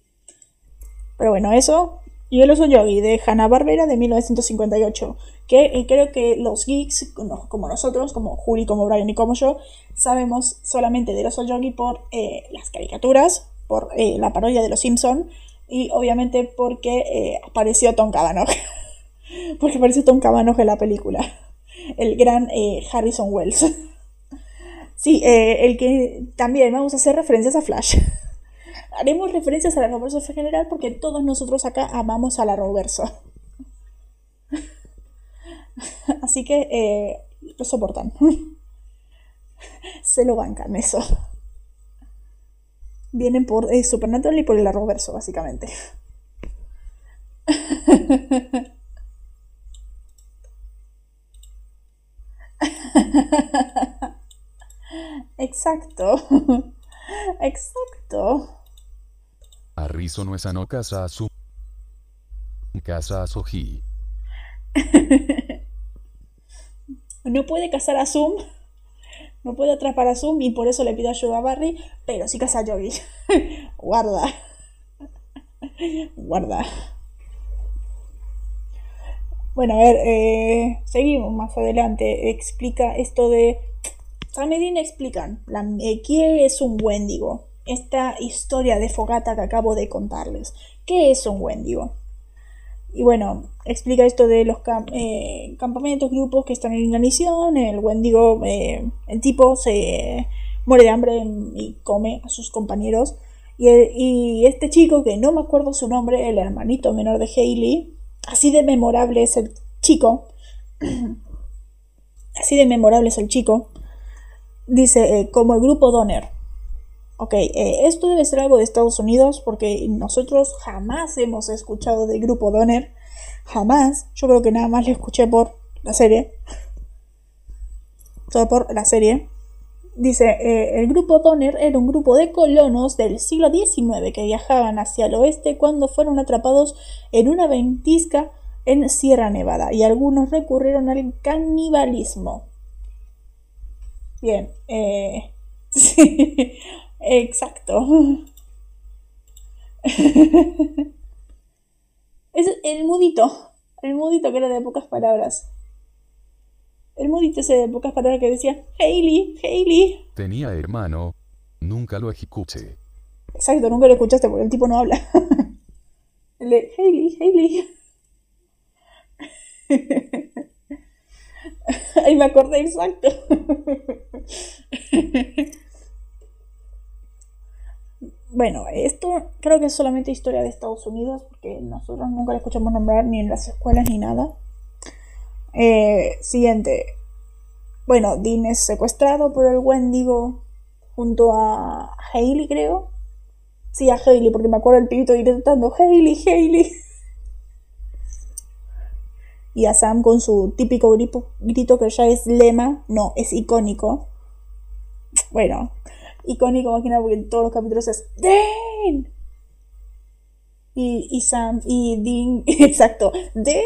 Pero bueno, eso. Y el oso yogi de Hanna-Barbera de 1958. Que eh, creo que los geeks, como nosotros, como Juli, como Brian y como yo, sabemos solamente del oso yogi por eh, las caricaturas, por eh, la parodia de los Simpson y obviamente porque apareció Tom Cavanaugh. [LAUGHS] porque apareció Tom Cavanaugh en la película. El gran Harrison Wells. [LAUGHS] Sí, el que también vamos a hacer referencias a Flash. [LAUGHS] Haremos referencias a la Roverso en general porque todos nosotros acá amamos a la Roverso. [LAUGHS] Así que eh, lo soportan. [LAUGHS] Se lo bancan eso. Vienen por eh, Supernatural y por el Arrowverso, básicamente. [LAUGHS] Exacto. Exacto. Arrizo no es casa a su. Casa a soji. [LAUGHS] No puede cazar a Zoom. No puede atrapar a Zoom y por eso le pide ayuda a Barry, pero sí caza a Yogi. [LAUGHS] Guarda. Guarda. Bueno, a ver, eh, seguimos más adelante. Explica esto de. Dean explican la, qué es un Wendigo. Esta historia de fogata que acabo de contarles. ¿Qué es un Wendigo? Y bueno, explica esto de los eh, campamentos, grupos que están en inanición. El Wendigo, eh, el tipo se muere de hambre y come a sus compañeros. Y este chico, que no me acuerdo su nombre, el hermanito menor de Hailey, así de memorable es el chico. [CLEARS THROAT] así de memorable es el chico. Dice, eh, como el grupo Donner. Ok, eh, esto debe ser algo de Estados Unidos porque nosotros jamás hemos escuchado del grupo Donner. Jamás. Yo creo que nada más lo escuché por la serie. Todo por la serie. Dice, eh, el grupo Donner era un grupo de colonos del siglo XIX que viajaban hacia el oeste cuando fueron atrapados en una ventisca en Sierra Nevada y algunos recurrieron al canibalismo. Bien, eh, [LAUGHS] sí, exacto. [LAUGHS] es el mudito, el mudito que era de pocas palabras. El mudito ese de pocas palabras que decía, Hailey, Hailey. Tenía hermano. Nunca lo ejecuté. Exacto, nunca lo escuchaste porque el tipo no habla. [LAUGHS] el de Hailey, Hailey. [LAUGHS] Ahí me acordé exacto. Bueno, esto creo que es solamente historia de Estados Unidos porque nosotros nunca la escuchamos nombrar ni en las escuelas ni nada. Eh, siguiente. Bueno, Dean es secuestrado por el Wendigo junto a Hailey, creo. Sí, a Hailey, porque me acuerdo el pibito gritando Hailey, Hailey. Y a Sam con su típico grito, grito que ya es lema, no, es icónico. Bueno, icónico más que nada porque en todos los capítulos es Dean. Y, y Sam, y Dean, [LAUGHS] exacto, Dean.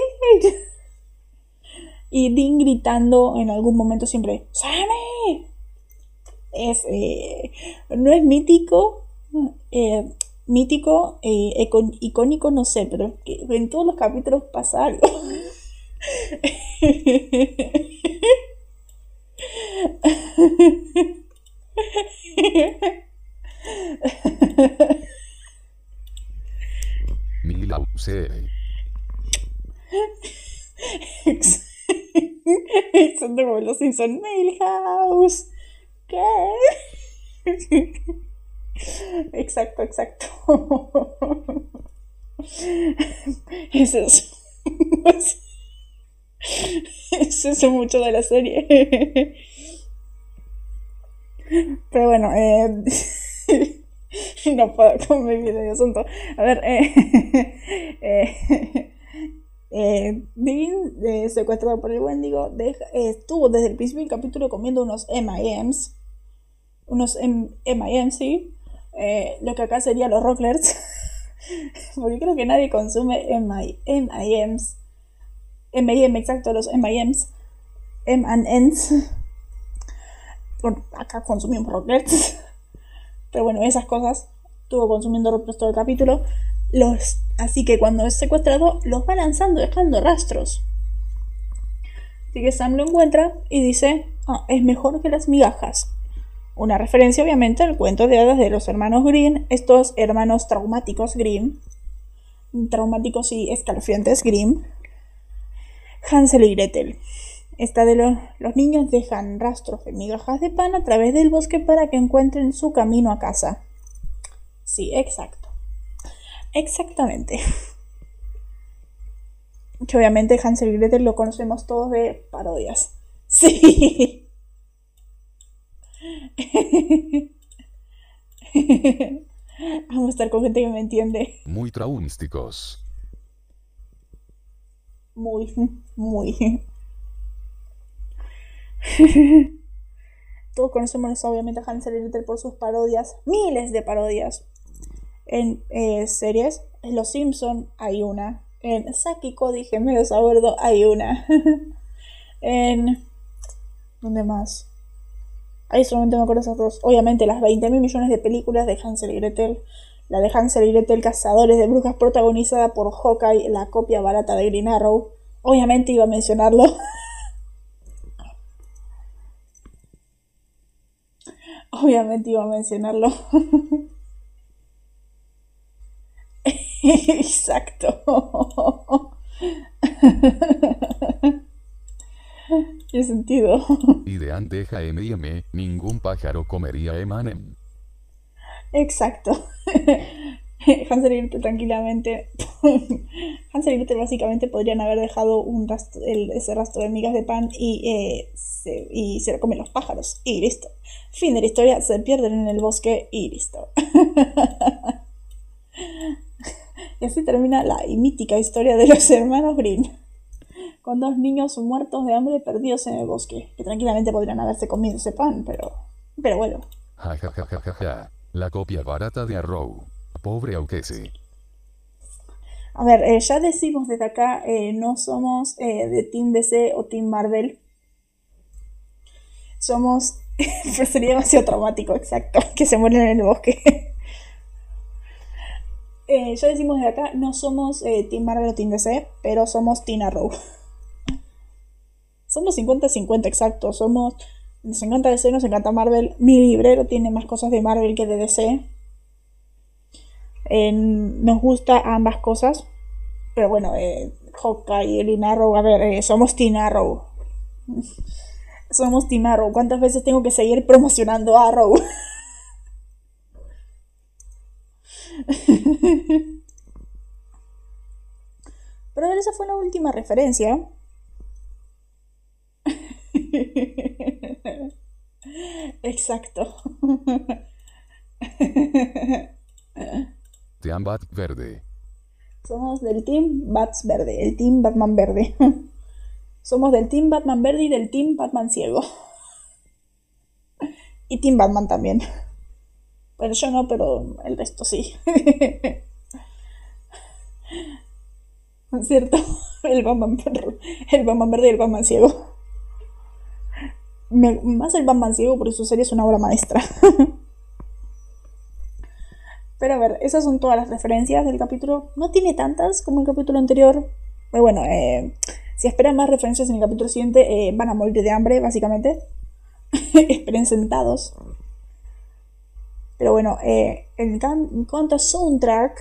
Y Dean gritando en algún momento siempre, ¡Sammy! Es, eh, no es mítico, eh, mítico, eh, icónico, no sé, pero en todos los capítulos pasa algo. [LAUGHS] Milhouse. Exacto, exacto. Eso es. Eso es mucho de la serie. Pero bueno, eh, [LAUGHS] no puedo con mi vida de asunto. A ver, eh, [LAUGHS] eh, eh, secuestrado por el Wendigo, estuvo desde el principio del capítulo comiendo unos MIMs. Unos MIMs, sí. Lo que acá sería los Rocklers. [LAUGHS] Porque creo que nadie consume MIMs. MIM, exacto, los MIMs. M&Ns. Acá consumimos Rocklers. Pero bueno, esas cosas. Estuvo consumiendo Rocklers todo el capítulo. Los, así que cuando es secuestrado, los va lanzando, dejando rastros. Así que Sam lo encuentra y dice, ah, es mejor que las migajas. Una referencia obviamente al cuento de hadas de los hermanos Green, estos hermanos traumáticos Grimm, traumáticos y escalofriantes Grimm, Hansel y Gretel. Esta de los, los niños dejan rastros de migajas de pan a través del bosque para que encuentren su camino a casa. Sí, exacto. Exactamente. [LAUGHS] Que obviamente Hansel y Gretel lo conocemos todos de parodias. [LAUGHS] Sí. [LAUGHS] Vamos a estar con gente que me entiende. Muy traumísticos. Muy, muy. [LAUGHS] Todos conocemos obviamente a Hansel y Gretel por sus parodias, miles de parodias en eh, series. En Los Simpson hay una. En Saki Cody Gemelos a bordo hay una. [LAUGHS] en... ¿Dónde más? Ahí solamente me acuerdo esas dos. Obviamente las 20 mil millones de películas de Hansel y Gretel. La de Hansel y Gretel Cazadores de Brujas protagonizada por Hawkeye, la copia barata de Green Arrow. Obviamente iba a mencionarlo. [LAUGHS] Obviamente iba a mencionarlo. [LAUGHS] Exacto. [LAUGHS] ¿Qué sentido? Y de antes M&M, ningún pájaro comería M&M. Exacto. Hansel y Gretel tranquilamente. [LAUGHS] Hansel y básicamente podrían haber dejado un rastro, ese rastro de migas de pan y, eh, se, y se lo comen los pájaros. Y listo. Fin de la historia, se pierden en el bosque y listo. [LAUGHS] Y así termina la mítica historia de los hermanos Green, con dos niños muertos de hambre perdidos en el bosque, que tranquilamente podrían haberse comido ese pan, pero Pero bueno, ja ja ja. La copia barata de Arrow. Pobre Aukese. a ver, eh, ya decimos desde acá, eh, no somos eh, de Team DC o Team Marvel. Somos, [LAUGHS] sería demasiado traumático, exacto, que se mueren en el bosque. [LAUGHS] Eh, ya decimos desde acá, no somos eh, Team Marvel o Team DC, pero somos Team Arrow. [LAUGHS] Somos 50-50, exacto. Somos. Nos encanta DC, nos encanta Marvel. Mi librero tiene más cosas de Marvel que de DC. Nos gusta ambas cosas. Pero bueno, eh, Hawkeye y Green Arrow, a ver, eh, somos Team Arrow. [LAUGHS] Somos Team Arrow. ¿Cuántas veces tengo que seguir promocionando Arrow? [LAUGHS] Pero a ver, esa fue la última referencia. [LAUGHS] Exacto. Somos del Team Bats Verde, el Team Batman Verde. [LAUGHS] Somos del Team Batman Verde y del Team Batman Ciego. [LAUGHS] Y Team Batman también. Bueno, yo no, pero el resto sí. [LAUGHS] ¿Cierto? El Batman, el Batman Verde y el Batman Ciego. Más el Batman Ciego porque su serie es una obra maestra. Pero a ver, esas son todas las referencias del capítulo. No tiene tantas como el capítulo anterior. Pero bueno, eh, si esperan más referencias en el capítulo siguiente, eh, van a morir de hambre, básicamente. [LAUGHS] Esperen sentados. Pero bueno, eh, en, en cuanto a soundtrack,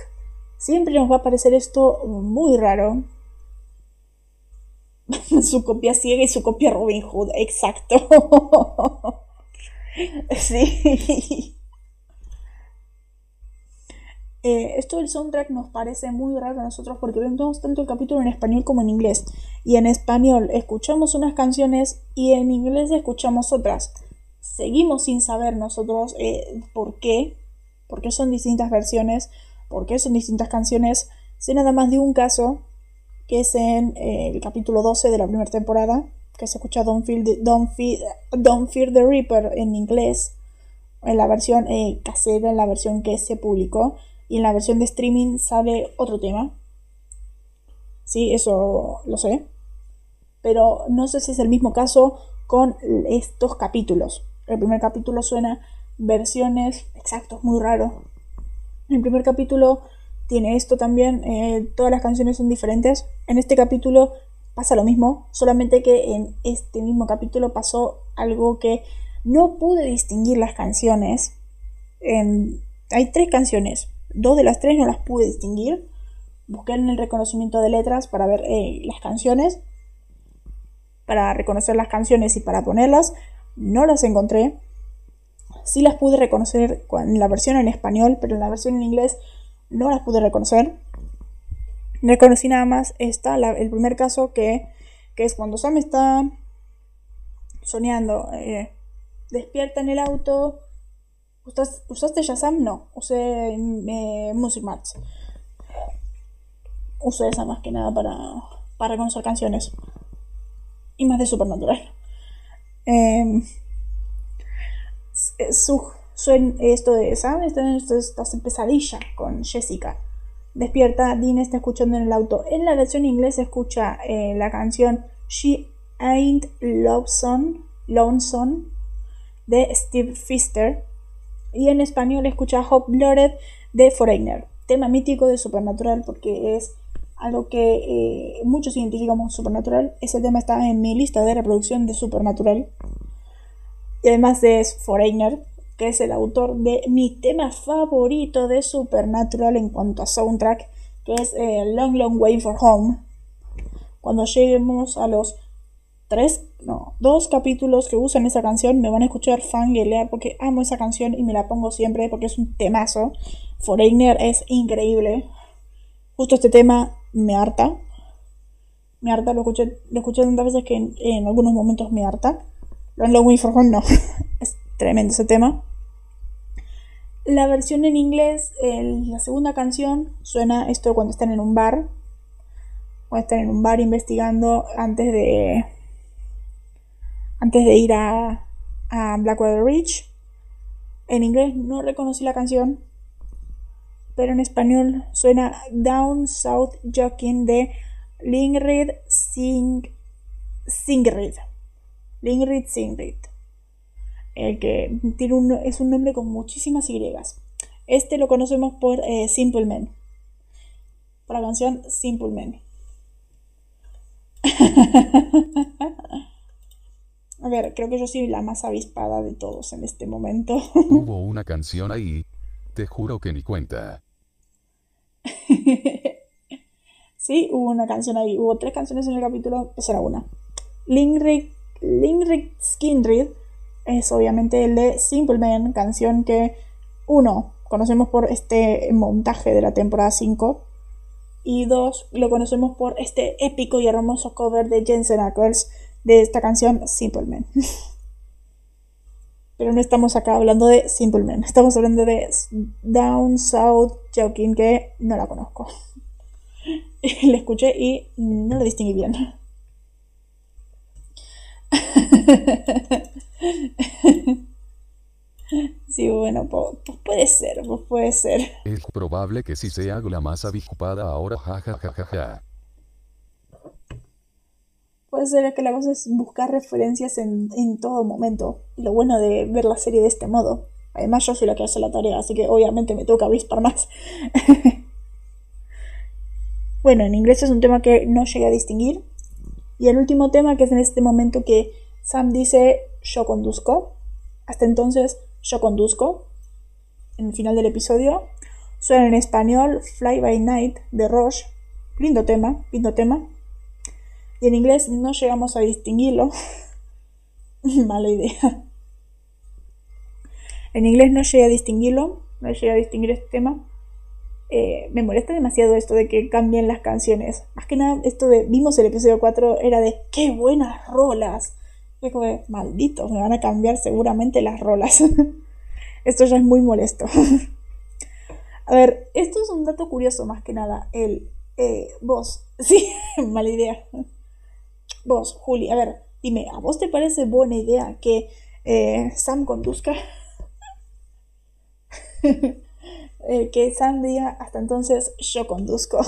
siempre nos va a parecer esto muy raro. [LAUGHS] su copia ciega y su copia Robin Hood, exacto. [LAUGHS] sí. Eh, esto del soundtrack nos parece muy raro a nosotros porque vemos tanto el capítulo en español como en inglés. Y en español escuchamos unas canciones y en inglés escuchamos otras. Seguimos sin saber nosotros eh, por qué, por qué son distintas versiones, por qué son distintas canciones. Sé nada más de un caso, que es en eh, el capítulo 12 de la primera temporada, que se escucha Don't Fear the, Don't Fear, Don't Fear the Reaper en inglés, en la versión eh, casera, en la versión que se publicó, y en la versión de streaming sale otro tema. Sí, eso lo sé. Pero no sé si es el mismo caso con estos capítulos. El primer capítulo suena versiones, exacto, es muy raro. El primer capítulo tiene esto también, eh, todas las canciones son diferentes. En este capítulo pasa lo mismo, solamente que en este mismo capítulo pasó algo que no pude distinguir las canciones. Hay tres canciones, dos de las tres no las pude distinguir. Busqué en el reconocimiento de letras para ver eh, las canciones, para reconocer las canciones y para ponerlas. No las encontré. Sí las pude reconocer en la versión en español, pero en la versión en inglés no las pude reconocer. Reconocí nada más esta, la- el primer caso que, que es cuando Sam está soñando, eh, despierta en el auto. ¿Ustas- ¿Usaste Shazam? No, usé eh, Music Match. Usé esa más que nada para, para reconocer canciones. Y más de Supernatural. Em, s- su, suen- esto de Sam está en esta pesadilla con Jessica. Despierta, Dean está escuchando en el auto. En la versión inglés se escucha eh, la canción She Ain't Lonesome, Lonesome de Steve Fister. Y en español escucha Hot Blooded de Foreigner. Tema mítico de Supernatural porque es algo que eh, muchos identificamos con Supernatural. Ese tema está en mi lista de reproducción de Supernatural. Y además de Foreigner, que es el autor de mi tema favorito de Supernatural en cuanto a soundtrack, que es eh, Long Long Way for Home. Cuando lleguemos a los tres, no, dos capítulos que usan esa canción, me van a escuchar fangirlear porque amo esa canción y me la pongo siempre porque es un temazo. Foreigner es increíble. Justo este tema me harta. Me harta, lo escuché, lo escuché tantas veces que en, algunos momentos me harta. Long Long for Home no. [LAUGHS] es tremendo ese tema. La versión en inglés, la segunda canción, suena esto cuando están en un bar. Cuando están en un bar investigando antes de. Antes de ir a, a Blackwater Ridge. En inglés no reconocí la canción, pero en español suena Down South Joking de Lingrid Sing Singrid. Lingrid Singrid. El que tiene un, es un nombre con muchísimas Y. Este lo conocemos por eh, Simple Man. Por la canción Simple Man. [LAUGHS] A ver, creo que yo soy la más avispada de todos en este momento. [LAUGHS] Hubo una canción ahí. Te juro que ni cuenta. [LAUGHS] sí, hubo una canción ahí. Hubo tres canciones en el capítulo. Esa era una. Lingrid, Lingrid Skinrid es obviamente el de Simple Man, canción que, uno, conocemos por este montaje de la temporada 5. Y dos, lo conocemos por este épico y hermoso cover de Jensen Ackles de esta canción Simple Man. [LAUGHS] Pero no estamos acá hablando de Simple Man, estamos hablando de Down South Joking, que no la conozco. [LAUGHS] la escuché y no la distinguí bien. [LAUGHS] Sí, bueno, pues, puede ser, pues puede ser. Es probable que sí sea la más avispada ahora, jajajaja. Puede ser que la cosa es buscar referencias en, en todo momento. Y lo bueno de ver la serie de este modo. Además, yo soy la que hace la tarea, así que obviamente me toca avispar más. [LAUGHS] bueno, en inglés es un tema que no llegué a distinguir. Y el último tema, que es en este momento que Sam dice yo conduzco. Hasta entonces yo conduzco. En el final del episodio. Suena en español Fly by Night de Roche. Lindo tema, lindo tema. Y en inglés no llegamos a distinguirlo. [LAUGHS] Mala idea. En inglés no llegué a distinguirlo, no llegué a distinguir este tema. Eh, me molesta demasiado esto de que cambien las canciones. Más que nada, esto de. Vimos el episodio 4, era de qué buenas rolas. Es como de, malditos, me van a cambiar seguramente las rolas. [LAUGHS] esto ya es muy molesto. [LAUGHS] a ver, esto es un dato curioso más que nada. El. Eh. Sí, mala idea. Vos, Juli, a ver, dime, ¿a vos te parece buena idea que eh, Sam conduzca? [LAUGHS] Eh, que Sam diga, hasta entonces yo conduzco.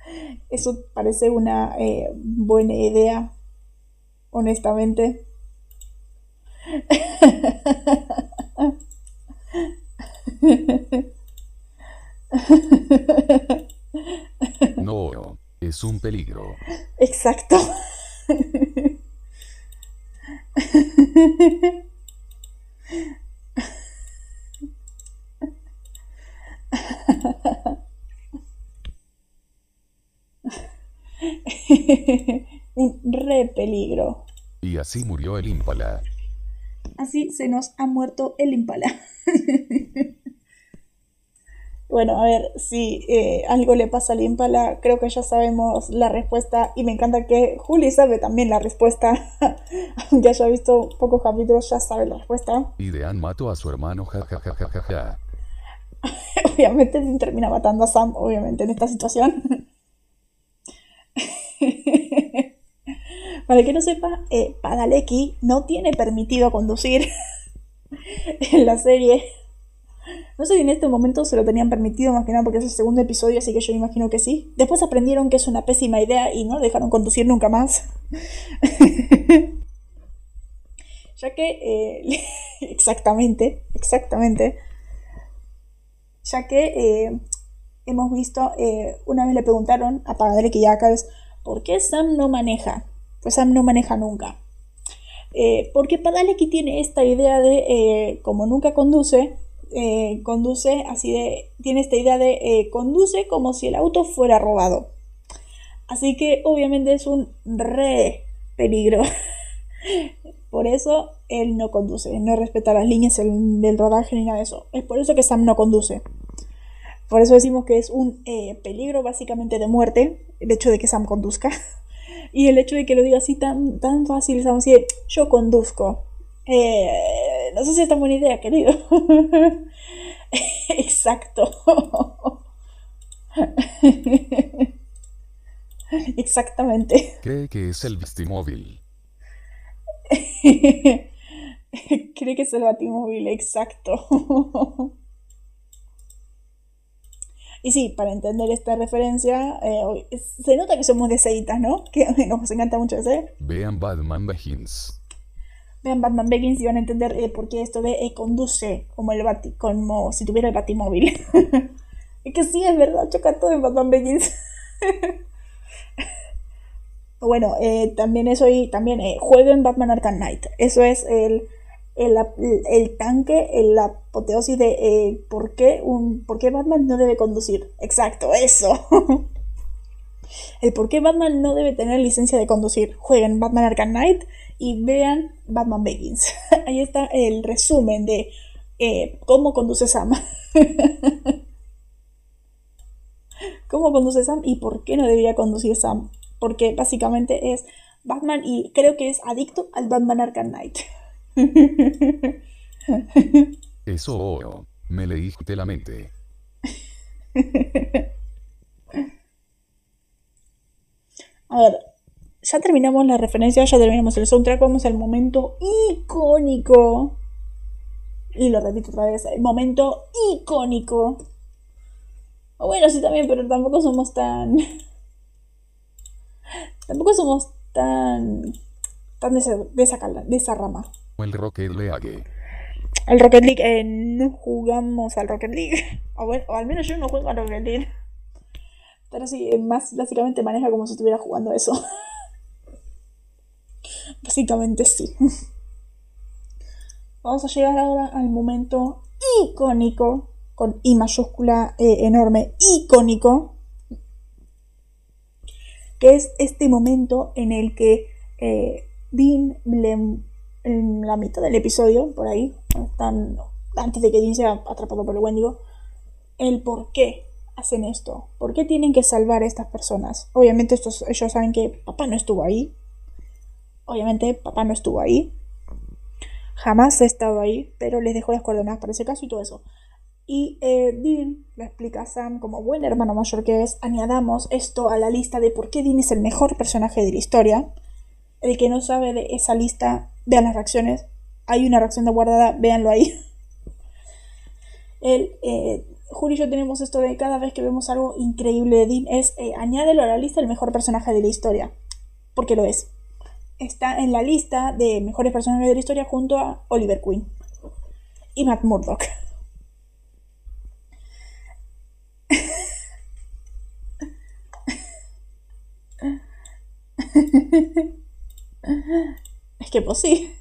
[LAUGHS] Eso parece una eh, buena idea, honestamente. [LAUGHS] No, es un peligro. Exacto. Un re peligro. Y así murió el Impala. Así se nos ha muerto el Impala. [LAUGHS] Bueno, a ver, si eh, algo le pasa al Impala, creo que ya sabemos la respuesta y me encanta que Juli sabe también la respuesta. [LAUGHS] Aunque haya visto pocos capítulos, ya sabe la respuesta. Y Dean mató a su hermano, jajajajaja. [LAUGHS] obviamente termina matando a Sam, obviamente, en esta situación. [LAUGHS] Para el que no sepa, eh, Padalecki no tiene permitido conducir en la serie. No sé si en este momento se lo tenían permitido, más que nada porque es el segundo episodio, así que yo imagino que sí. Después aprendieron que es una pésima idea y no dejaron conducir nunca más. [LAUGHS] ya que, eh, [LAUGHS] exactamente, exactamente. Ya que eh, hemos visto, eh, una vez le preguntaron a ya acá ¿por qué Sam no maneja? Pues Sam no maneja nunca. porque Padalecki tiene esta idea de, como nunca conduce, eh, conduce así de, tiene esta idea de eh, conduce como si el auto fuera robado. Así que obviamente es un re peligro. [LAUGHS] por eso él no conduce, no respeta las líneas del rodaje ni nada de eso. Es por eso que Sam no conduce. Por eso decimos que es un eh, peligro básicamente de muerte el hecho de que Sam conduzca. [LAUGHS] y el hecho de que lo diga así tan, tan fácil, Sam así yo conduzco. Eh, no sé si es tan buena idea, querido. [LAUGHS] Exacto. Exactamente. Cree que es el Vistimóvil. [LAUGHS] Cree que es el batimóvil, exacto. y sí, para entender esta referencia, eh, se nota que somos de seitas, ¿no? Que nos encanta mucho ese. Vean Batman Begins. Vean Batman Begins y van a entender eh, por qué esto de eh, conduce como el bati como si tuviera el batimóvil. [LAUGHS] es que sí, es verdad, choca todo en Batman Begins. [LAUGHS] bueno, también eso y también jueguen Batman Arkham Knight. Eso es el el, el, tanque, la apoteosis de eh, ¿por, qué un, por qué Batman no debe conducir. Exacto, eso. [LAUGHS] el por qué Batman no debe tener licencia de conducir. Jueguen Batman Arkham Knight y vean Batman Begins. [LAUGHS] Ahí está el resumen de eh, cómo conduce Sam. [LAUGHS] cómo conduce Sam y por qué no debería conducir Sam. Porque básicamente es Batman y creo que es adicto al Batman Arkham Knight. [LAUGHS] Eso, me leíste la mente. A ver, ya terminamos la referencia, ya terminamos el soundtrack, vamos al momento icónico. Y lo repito otra vez, el momento icónico. Bueno, sí también, pero tampoco somos tan... Tampoco somos tan... tan de esa, de esa rama el Rocket League. El Rocket League, eh, no jugamos al Rocket League. [LAUGHS] O, bueno, o al menos yo no juego al Rocket League. Pero sí, eh, más básicamente maneja como si estuviera jugando eso. [LAUGHS] básicamente sí. [LAUGHS] Vamos a llegar ahora al momento icónico, con I mayúscula eh, enorme, icónico, que es este momento en el que eh, Dean en la mitad del episodio, por ahí, antes de que Dean sea atrapado por el Wendigo, el por qué hacen esto, por qué tienen que salvar a estas personas. Obviamente estos, ellos saben que papá no estuvo ahí, obviamente papá no estuvo ahí, jamás ha estado ahí, pero les dejó las coordenadas para ese caso y todo eso. Y eh, Dean le explica a Sam, como buen hermano mayor que es, añadamos esto a la lista de por qué Dean es el mejor personaje de la historia. El que no sabe de esa lista vean las reacciones. Hay una reacción de guardada, véanlo ahí. El, eh, y yo tenemos esto de cada vez que vemos algo increíble de Dean es eh, añádelo a la lista el mejor personaje de la historia. Porque lo es. Está en la lista de mejores personajes de la historia junto a Oliver Queen y Matt Murdock. Es que pues sí.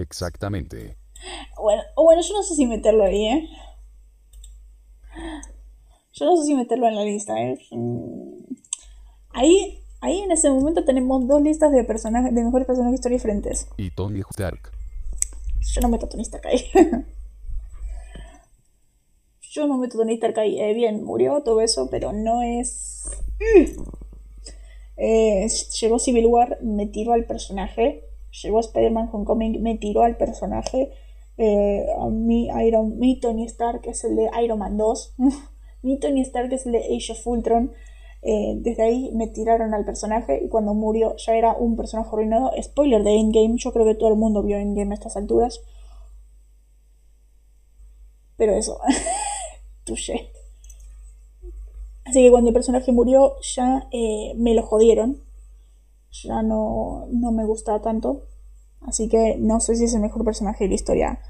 Exactamente. Bueno, bueno, yo no sé si meterlo ahí, ¿eh? Yo no sé si meterlo en la lista, ¿eh? Mm. Ahí, ahí en ese momento tenemos dos listas de personajes, de mejores personajes de historia diferentes. Y Tony Stark. Yo no meto a Tony Stark ahí. [LAUGHS] yo no meto a Tony Stark ahí. Eh, bien, murió todo eso, pero no es... Mm. Eh, llegó Civil War, me tiró al personaje. Llegó Spider-Man Homecoming, me tiró al personaje. Eh, a mí, Iron, mi Tony Stark es el de Iron Man 2. [LAUGHS] mi Tony Stark es el de Age of Ultron. Eh, desde ahí me tiraron al personaje y cuando murió ya era un personaje arruinado. Spoiler de Endgame, yo creo que todo el mundo vio Endgame a estas alturas. Pero eso, [LAUGHS] touché. Así que cuando el personaje murió ya eh, me lo jodieron. Ya no, no me gustaba tanto. Así que no sé si es el mejor personaje de la historia.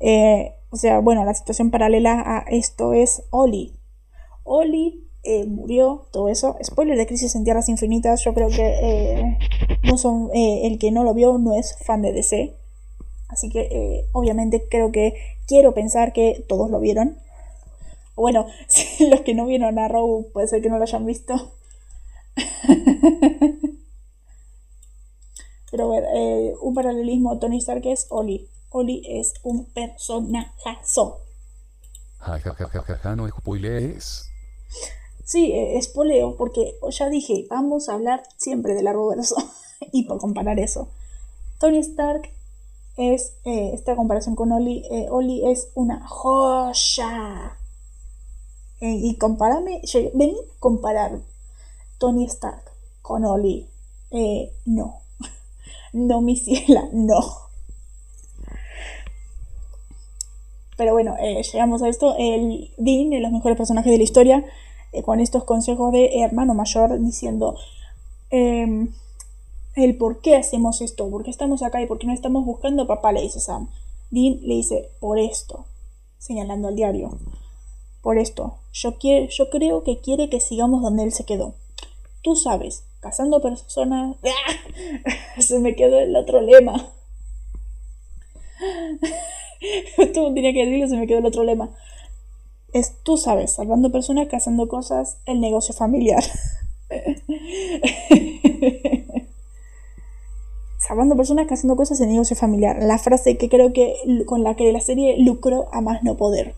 Eh, o sea, bueno, la situación paralela a esto es Oli. Oli eh, murió, todo eso. Spoiler de Crisis en Tierras Infinitas. Yo creo que no son, el que no lo vio no es fan de DC. Así que obviamente creo que quiero pensar que todos lo vieron. Bueno, [LAUGHS] los que no vieron a Row puede ser que no lo hayan visto. [LAUGHS] Pero bueno, eh, un paralelismo, Tony Stark es Oli. Oli es un personajazo. Ja, ja, ja, ja, ja, no. Sí, eh, espoleo, porque ya dije, vamos a hablar siempre del Arrowverso. [LAUGHS] y por comparar eso. Tony Stark es, eh, esta comparación con Oli, Oli es una joya y comparame, vení a comparar Tony Stark con Oli. Eh, no. [LAUGHS] No, mi ciela, no. Pero bueno, eh, llegamos a esto. El Dean, de los mejores personajes de la historia, eh, con estos consejos de hermano mayor, diciendo em, el por qué hacemos esto, por qué estamos acá y por qué no estamos buscando a papá, le dice Sam. Dean le dice, por esto, señalando al diario. Por esto, yo, yo creo que quiere que sigamos donde él se quedó. Tú sabes, cazando personas... [LAUGHS] ¡Ah! Se me quedó el otro lema. [LAUGHS] Tú tenía que decirlo, se me quedó el otro lema. Es, tú sabes, salvando personas, cazando cosas, el negocio familiar. [LAUGHS] salvando personas, cazando cosas, el negocio familiar. La frase que creo que con la que la serie lucró a más no poder.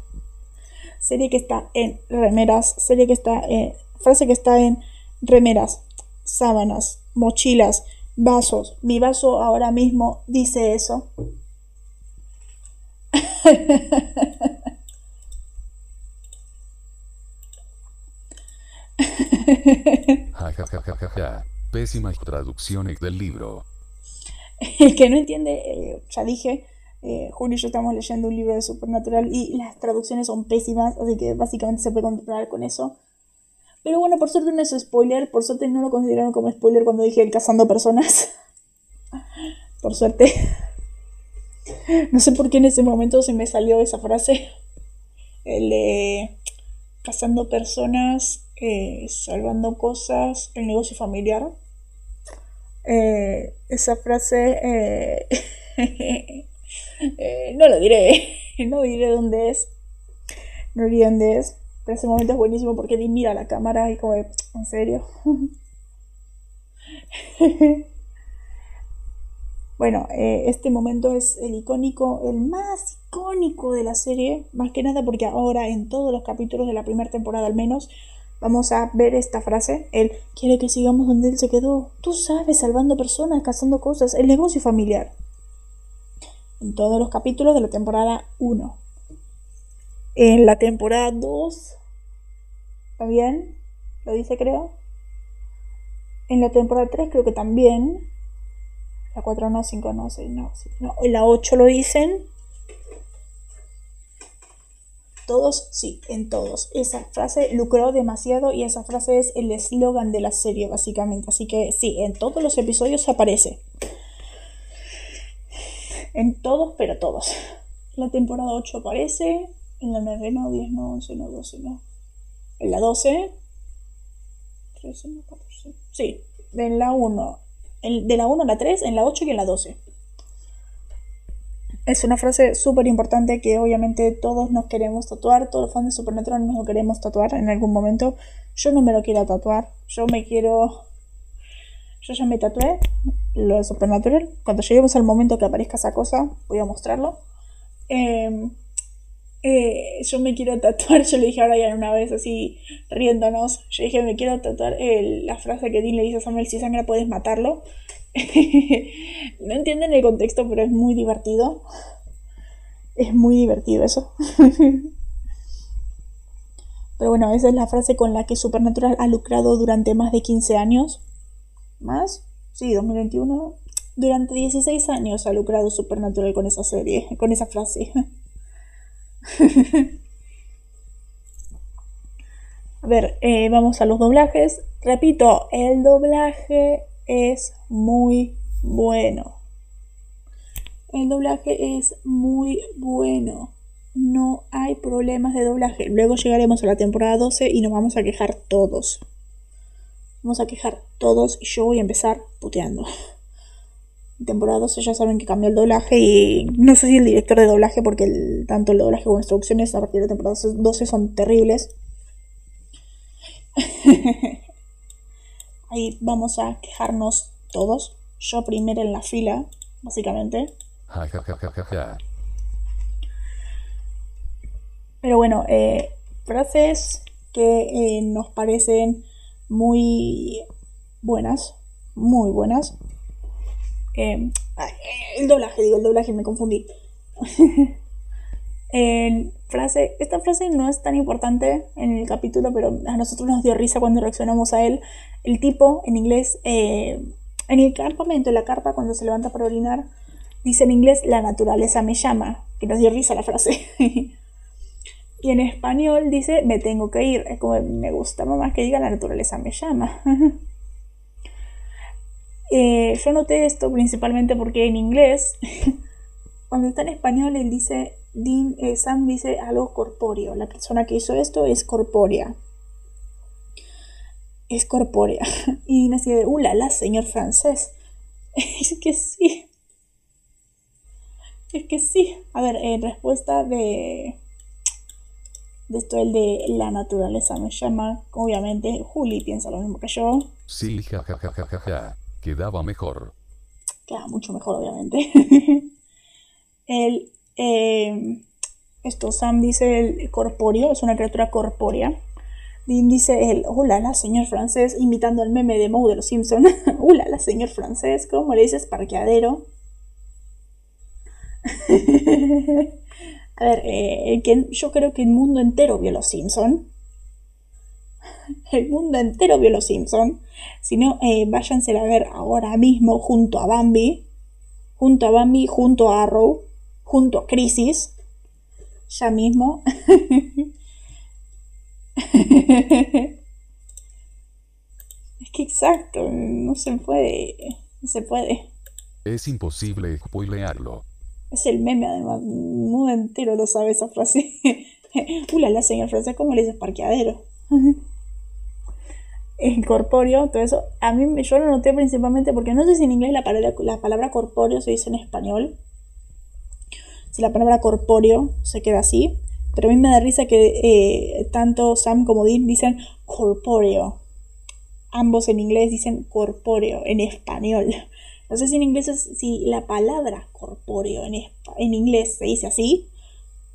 Serie que está en remeras, serie que está en. Frase que está en remeras, sábanas, mochilas, vasos. Mi vaso ahora mismo dice eso. Pésimas traducciones del libro. El que no entiende, eh, ya dije, eh, Julio y yo estamos leyendo un libro de Supernatural y las traducciones son pésimas, así que básicamente se puede controlar con eso. Pero bueno, por suerte no es spoiler, por suerte no lo consideraron como spoiler cuando dije el cazando personas. [LAUGHS] por suerte. No sé por qué en ese momento se me salió esa frase. Cazando personas, eh, salvando cosas, el negocio familiar. Eh, esa frase eh, [LAUGHS] no lo diré, [LAUGHS] no diré dónde es, no diré dónde es, pero ese momento es buenísimo porque mira la cámara y como, ¿en serio? [LAUGHS] Bueno, eh, este momento es el icónico, el más icónico de la serie, más que nada porque ahora en todos los capítulos de la primera temporada al menos vamos a ver esta frase, él quiere que sigamos donde él se quedó, tú sabes, salvando personas, cazando cosas, el negocio familiar. En todos los capítulos de la temporada 1. En la temporada 2, ¿está bien? Lo dice creo. En la temporada 3 creo que también. La 4 no, 5 no, 6 no, 7 no. La 8 lo dicen. Todos, sí, en todos. Esa frase lucró demasiado y esa frase es el eslogan de la serie, básicamente. Así que sí, en todos los episodios aparece. En todos, pero todos. La temporada 8 aparece. En la 9 no, 10 no, 11 no, 12 no. En la 12. 13 no, 14. Sí, en la 1 de la 1 a la 3, en la 8 y en la 12. Es una frase súper importante que obviamente todos nos queremos tatuar, todos los fans de Supernatural nos lo queremos tatuar en algún momento. Yo no me lo quiero tatuar, yo me quiero... Yo ya me tatué lo de Supernatural. Cuando lleguemos al momento que aparezca esa cosa, voy a mostrarlo. Eh, eh, yo me quiero tatuar, [LAUGHS] yo le dije a Brian una vez así riéndonos, yo dije me quiero tatuar la frase que Dean le dice a Samuel, si sangra puedes matarlo. [LAUGHS] no entienden el contexto, pero es muy divertido. Es muy divertido eso. [LAUGHS] pero bueno, esa es la frase con la que Supernatural ha lucrado durante más de 15 años. ¿Más? Sí, 2021. Durante 16 años ha lucrado Supernatural con esa serie, con esa frase. [LAUGHS] a ver, eh, vamos a los doblajes. Repito, el doblaje es muy bueno. El doblaje es muy bueno. No hay problemas de doblaje. Luego llegaremos a la temporada 12 y nos vamos a quejar todos. Vamos a quejar todos y yo voy a empezar puteando [LAUGHS] temporada 12 ya saben que cambió el doblaje y no sé si el director de doblaje, porque tanto el doblaje como las traducciones a partir de temporada 12 son terribles. [LAUGHS] Ahí vamos a quejarnos todos. Yo primero en la fila, básicamente. Pero bueno, eh, frases que eh, nos parecen muy buenas, muy buenas. Eh, el doblaje, digo, el doblaje, me confundí. [LAUGHS] frase, esta frase no es tan importante en el capítulo, pero a nosotros nos dio risa cuando reaccionamos a él. El tipo en inglés, eh, En el campamento, en la carpa, cuando se levanta para orinar, dice en inglés, la naturaleza me llama, que nos dio risa la frase. [LAUGHS] y en español dice, me tengo que ir. Es como, me gusta más que diga, la naturaleza me llama. [LAUGHS] Eh, yo noté esto principalmente porque en inglés, [LAUGHS] cuando está en español, él dice, eh, Sam dice algo corpóreo. La persona que hizo esto es corpórea. Es corpórea. [LAUGHS] Y Dean así de, la, señor francés. [LAUGHS] es que sí. Es que sí. A ver, en respuesta de. De esto, el de la naturaleza me llama. Obviamente, Juli piensa lo mismo que yo. Sí, jajajajaja. Quedaba mejor. Queda mucho mejor, obviamente. [LAUGHS] el. Eh, esto, Sam dice el corpóreo, es una criatura corpórea. Dean dice el hola, la señor francés, imitando el meme de Moe de los Simpson. [LAUGHS] hola, la señor francés, ¿cómo le dices parqueadero? [LAUGHS] a ver, eh, yo creo que el mundo entero vio los Simpson. [LAUGHS] El mundo entero vio los Simpson. Si no, eh, váyanse a ver ahora mismo junto a Bambi. Junto a Bambi, junto a Arrow, junto a Crisis. Ya mismo. [LAUGHS] es que exacto, no se puede. No se puede. Es imposible spoilearlo. Es el meme, además. mundo entero lo sabe esa frase. [LAUGHS] Ula, la señor francés, ¿cómo le dices parqueadero? Corpóreo, todo eso. A mí yo lo noté principalmente porque no sé si en inglés la palabra, la palabra corpóreo se dice en español. Si la palabra corpóreo se queda así. Pero a mí me da risa que eh, tanto Sam como Dean dicen corpóreo. Ambos en inglés dicen corpóreo, en español. No sé si en inglés si la palabra corpóreo en, en inglés se dice así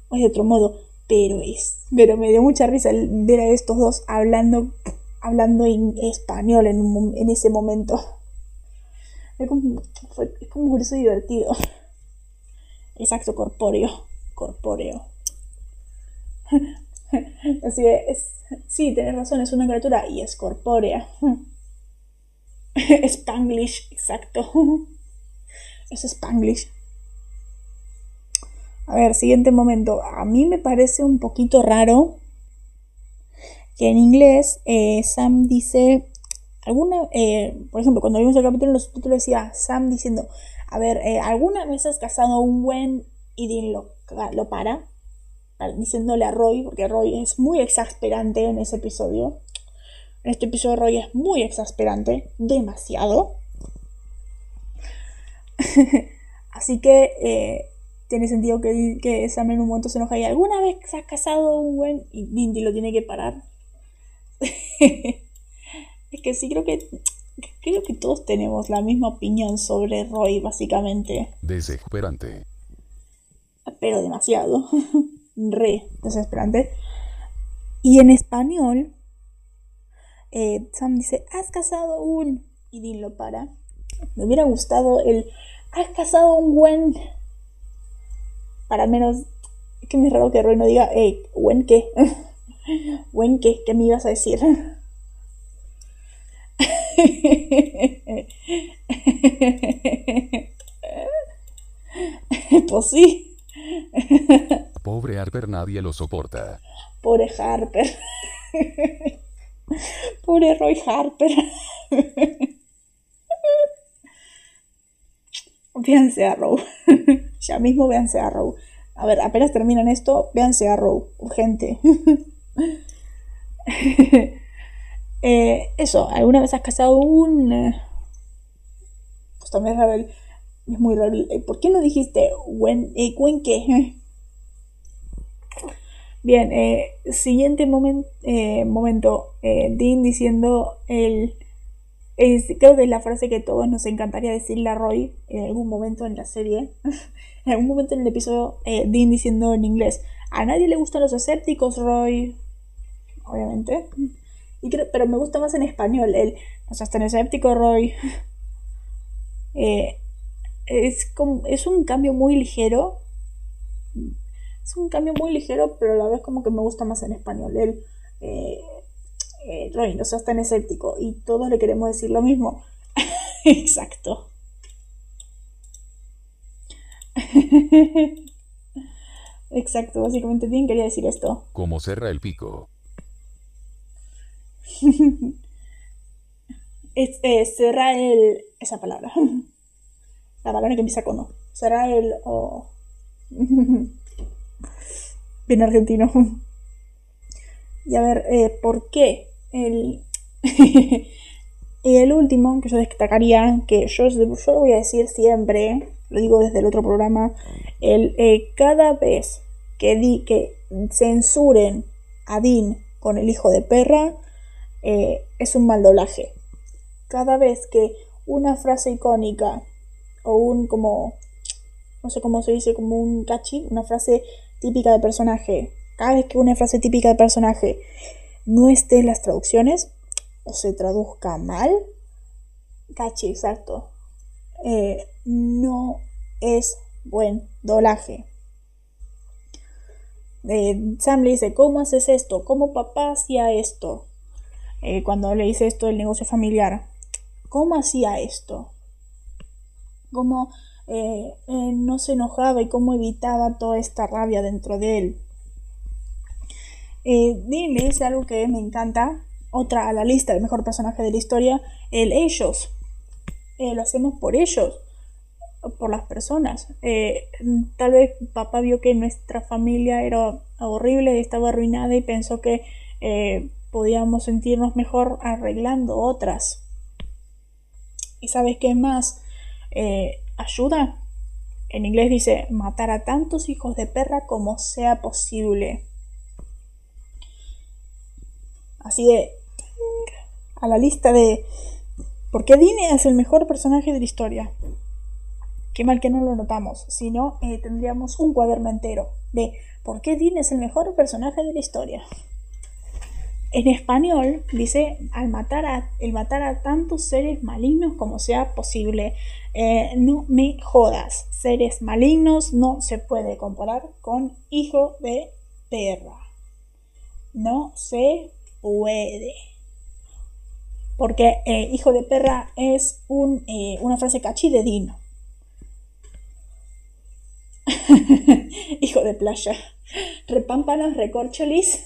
o es de otro modo, pero es. Pero me dio mucha risa ver a estos dos hablando, hablando en español en, en ese momento. Es como, es como curioso y divertido. Exacto, corpóreo. Corpóreo. [LAUGHS] Así es, sí, tienes razón, es una criatura y es corpórea. [LAUGHS] Spanglish, exacto. [LAUGHS] Es Spanglish. A ver, siguiente momento. A mí me parece un poquito raro que en inglés eh, Sam dice alguna, eh, por ejemplo, cuando vimos el capítulo en los subtítulos decía Sam diciendo, a ver, eh, ¿alguna vez has casado un buen y Dean lo, lo para? diciéndole a Roy, porque Roy es muy exasperante en ese episodio. En este episodio Roy es muy exasperante, demasiado. [LAUGHS] Así que tiene sentido que, que Sam en un momento se enoja y alguna vez se ha casado un buen y Dindy lo tiene que parar. [LAUGHS] es que sí creo que creo que todos tenemos la misma opinión sobre Roy básicamente. Desesperante. Pero demasiado [LAUGHS] re desesperante. Y en español, eh, Sam dice, has casado un... Y Dean lo para. Me hubiera gustado el... Has casado un buen... Para menos... Es que me es raro que Roy no diga, hey, ¿buen qué? [LAUGHS] ¿Buen qué? ¿Qué me ibas a decir? pues sí. Pobre Harper nadie lo soporta. Pobre Harper. Pobre Roy Harper. véanse a Row. ya mismo véanse a Row. A ver, apenas terminan esto, véanse a Row. Urgente. [LAUGHS] Eh, eso, ¿alguna vez has casado un... Eh, pues también es Es muy raro. Eh, ¿Por qué no dijiste when, eh, qué? [LAUGHS] Bien, siguiente momento, eh, Dean diciendo el, creo que es la frase que todos nos encantaría decirle a Roy en algún momento en la serie, [LAUGHS] en algún momento en el episodio, Dean diciendo en inglés, a nadie le gustan los escépticos, Roy, obviamente, y pero me gusta más en español, el, o sea, tan escéptico, Roy. [LAUGHS] es, como, es un cambio muy ligero es un cambio muy ligero, pero a la vez como que me gusta más en español. Él, eh, eh, Roy, no seas tan escéptico y todos le queremos decir lo mismo. [LAUGHS] Exacto. [LAUGHS] Exacto, básicamente Dean quería decir esto. Como cerra el pico. [LAUGHS] es, eh, cerrar el. esa palabra. [LAUGHS] La palabra que empieza con O. Cerrar el. O. [LAUGHS] Bien argentino. Y a ver, eh, ¿por qué? El. y el último que yo destacaría, que yo, yo lo voy a decir siempre, lo digo desde el otro programa, el eh, cada vez que, di, que censuren a Dean con el hijo de perra, eh, es un mal doblaje. Cada vez que una frase icónica o un como, no sé cómo se dice, como un catchy, una frase típica de personaje, cada vez que una frase típica de personaje no esté en las traducciones o se traduzca mal, catchy, exacto, eh, no es buen doblaje. Eh, Sam le dice, ¿cómo haces esto? ¿Cómo papá hacía esto? Eh, cuando le dice esto del negocio familiar. ¿Cómo hacía esto? ¿Cómo eh, no se enojaba y cómo evitaba toda esta rabia dentro de él? Dean le dice algo que me encanta, otra a la lista, el mejor personaje de la historia, el ellos. lo hacemos por ellos por las personas. Eh, tal vez papá vio que nuestra familia era horrible estaba arruinada y pensó que eh, podíamos sentirnos mejor arreglando otras. ¿Y sabes qué más? Eh, ayuda. En inglés dice matar a tantos hijos de perra como sea posible. Así de a la lista de por qué Dini es el mejor personaje de la historia. Qué mal que no lo notamos, si no eh, tendríamos un cuaderno entero de por qué Dean es el mejor personaje de la historia. En español dice al matar a, matar a tantos seres malignos como sea posible. Eh, no me jodas, seres malignos no se puede comparar con hijo de perra. No se puede. Porque eh, hijo de perra es un, una frase cachí de Dino. [LAUGHS] Hijo de playa. Repámpanos, recorcholis.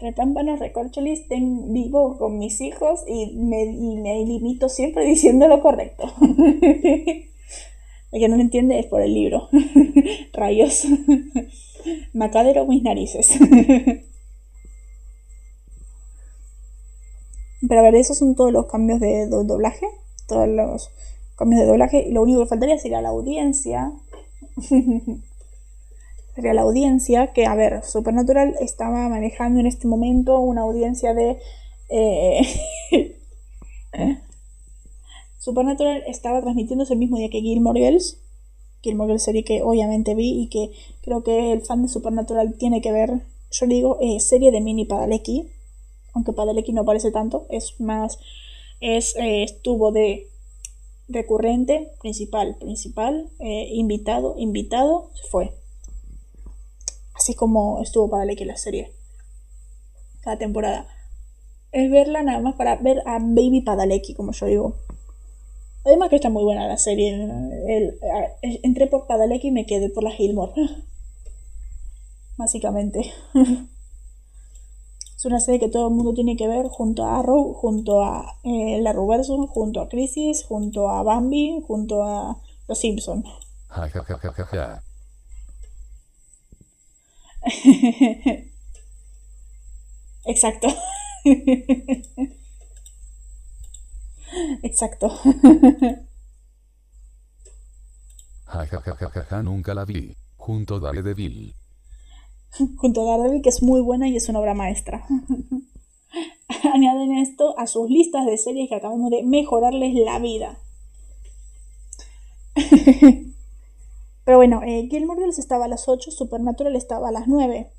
Repámpanos, recorcholis. Vivo con mis hijos y me, limito siempre [LAUGHS] diciendo lo correcto. [LAUGHS] El que no lo entiende es por el libro. [LAUGHS] Rayos. Macadero mis narices. Pero a ver, esos son todos los cambios de doblaje. Todos los cambios de doblaje. Lo único que faltaría sería la audiencia. Sería la audiencia que, a ver, Supernatural estaba manejando en este momento una audiencia de... [LAUGHS] Eh, Supernatural estaba transmitiéndose el mismo día que Gilmore Girls. Gilmore Girls serie que obviamente vi y que creo que el fan de Supernatural tiene que ver. Yo digo eh, serie de Mini Padalecki. Aunque Padalecki no parece tanto. Es más... Es, eh, estuvo de recurrente, principal, principal, eh, invitado, invitado, se fue. Así como estuvo para que la serie. Cada temporada. Es verla nada más para ver a Baby Padalecki, como yo digo. Además que está muy buena la serie. El, entré por Padalecki y me quedé por la Gilmore. [LAUGHS] Básicamente. [LAUGHS] Es una serie que todo el mundo tiene que ver junto a Arrow, junto a eh, la Ruberson, junto a Crisis, junto a Bambi, junto a Los Simpsons. [LAUGHS] Exacto. [LAUGHS] Exacto. [LAUGHS] nunca la vi. Junto a Daredevil. junto a Daredevil, que es muy buena y es una obra maestra. Añaden esto a sus listas de series que acabamos de mejorarles la vida. Pero bueno, eh, Gilmore Girls estaba a las 8, Supernatural estaba a las 9.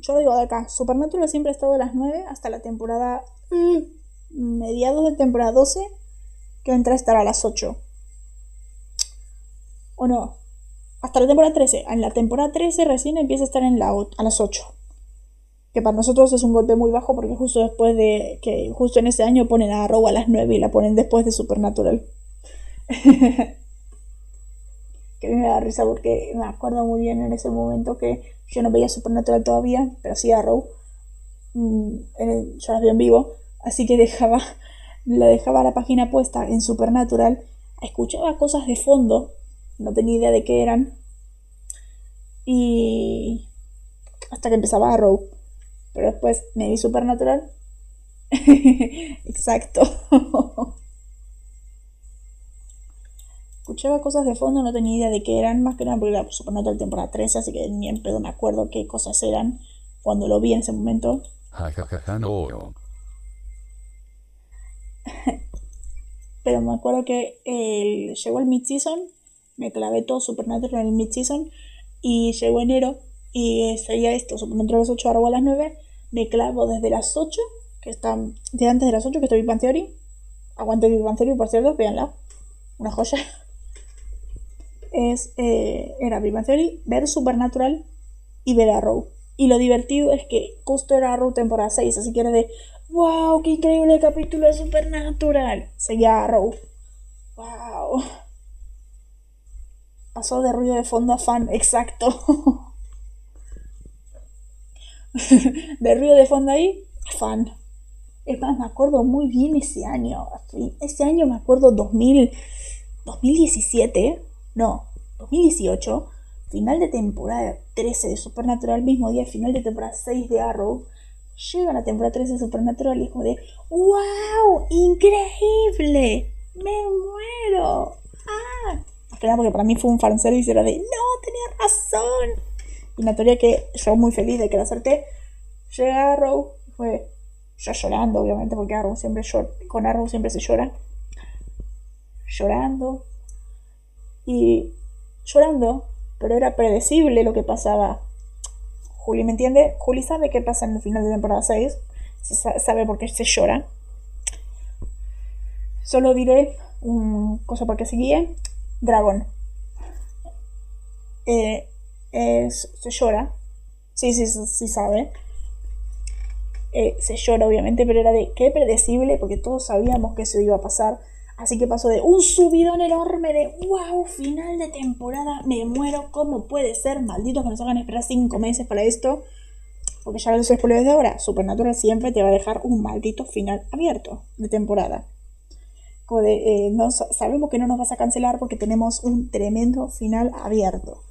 Yo digo de acá, Supernatural siempre ha estado a las 9 hasta la temporada... Mm, mediados de temporada 12, que entra a estar a las 8. ¿O no? hasta la temporada 13. En la temporada 13 recién empieza a estar en la, a las 8. Que para nosotros es un golpe muy bajo porque justo después de que justo en ese año ponen a Arrow a las 9 y la ponen después de Supernatural. [LAUGHS] me da risa porque me acuerdo muy bien en ese momento que yo no veía Supernatural todavía, pero sí Arrow. Mm, yo las vi en vivo, así que dejaba, [LAUGHS] la dejaba la página puesta en Supernatural, escuchaba cosas de fondo, no tenía idea de qué eran, y hasta que empezaba Arrow, pero después me vi Supernatural. [LAUGHS] Exacto. [LAUGHS] escuchaba cosas de fondo, no tenía idea de qué eran, más que nada porque era Supernatural temporada 13, así que ni en pedo me acuerdo qué cosas eran cuando lo vi en ese momento. no. [LAUGHS] Pero me acuerdo que el, llegó el mid-season, me clavé todo Supernatural en el mid-season, y llegó enero y seguía esto, Supernatural a las 8, ahora a las 9, me clavo desde las 8, que están de antes de las 8, que estoy Big Theory. Aguante Big Bang Theory, por cierto, véanla. Una joya es, eh, era Big Theory, ver Supernatural y ver Arrow. Y lo divertido es que justo era Arrow temporada 6, así que era de, wow, qué increíble capítulo de Supernatural. Seguía Arrow. Wow. Pasó de ruido de fondo a fan, exacto. [LAUGHS] de ruido de fondo ahí fan. Es más, me acuerdo muy bien ese año. Ese año me acuerdo 2000, 2017 no, 2018, final de temporada 13 de Supernatural, mismo día, final de temporada 6 de Arrow, llega la temporada 13 de Supernatural y es como de, ¡Wow! ¡Increíble! ¡Me muero! ¡Ah! Porque para mí fue un fanservice, era de, ¡No! ¡Tenía razón! Y una teoría que yo muy feliz de que la acerté, llega Arrow, fue yo llorando, obviamente, porque Arrow siempre llora, con Arrow siempre se llora. Llorando, y llorando, pero era predecible lo que pasaba. Juli, ¿me entiende? Juli sabe qué pasa en el final de temporada 6, sabe por qué se llora. Solo diré una cosa para que se Dragón. Eh, se llora. Sí, sí, sí, sabe. Eh, se llora, obviamente, pero era de qué predecible, porque todos sabíamos que eso iba a pasar Así que pasó de un subidón enorme de wow, final de temporada, me muero, ¿cómo puede ser? Malditos que nos hagan esperar 5 meses para esto. Porque ya lo sé por desde ahora, Supernatural siempre te va a dejar un maldito final abierto de temporada. De, eh, no, sabemos que no nos vas a cancelar porque tenemos un tremendo final abierto.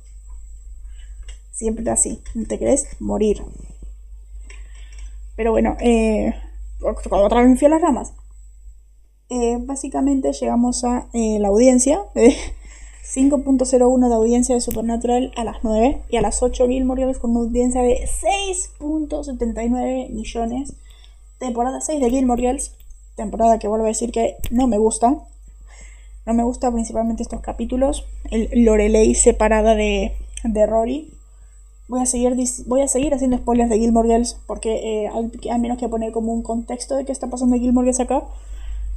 Siempre así, ¿no te crees? Morir. Pero bueno, eh, otra vez me fui a las ramas. Eh, básicamente llegamos a eh, la audiencia, [LAUGHS] 5.01 de audiencia de Supernatural a las 9 y a las 8 Gilmore Girls con una audiencia de 6.79 millones. Temporada 6 de Gilmore Girls, temporada que vuelvo a decir que no me gusta. No me gusta principalmente estos capítulos. El Lorelei separada de, de Rory. Voy a, seguir, voy a seguir haciendo spoilers de Gilmore Girls porque eh, al, menos que poner como un contexto de qué está pasando en Gilmore Girls acá.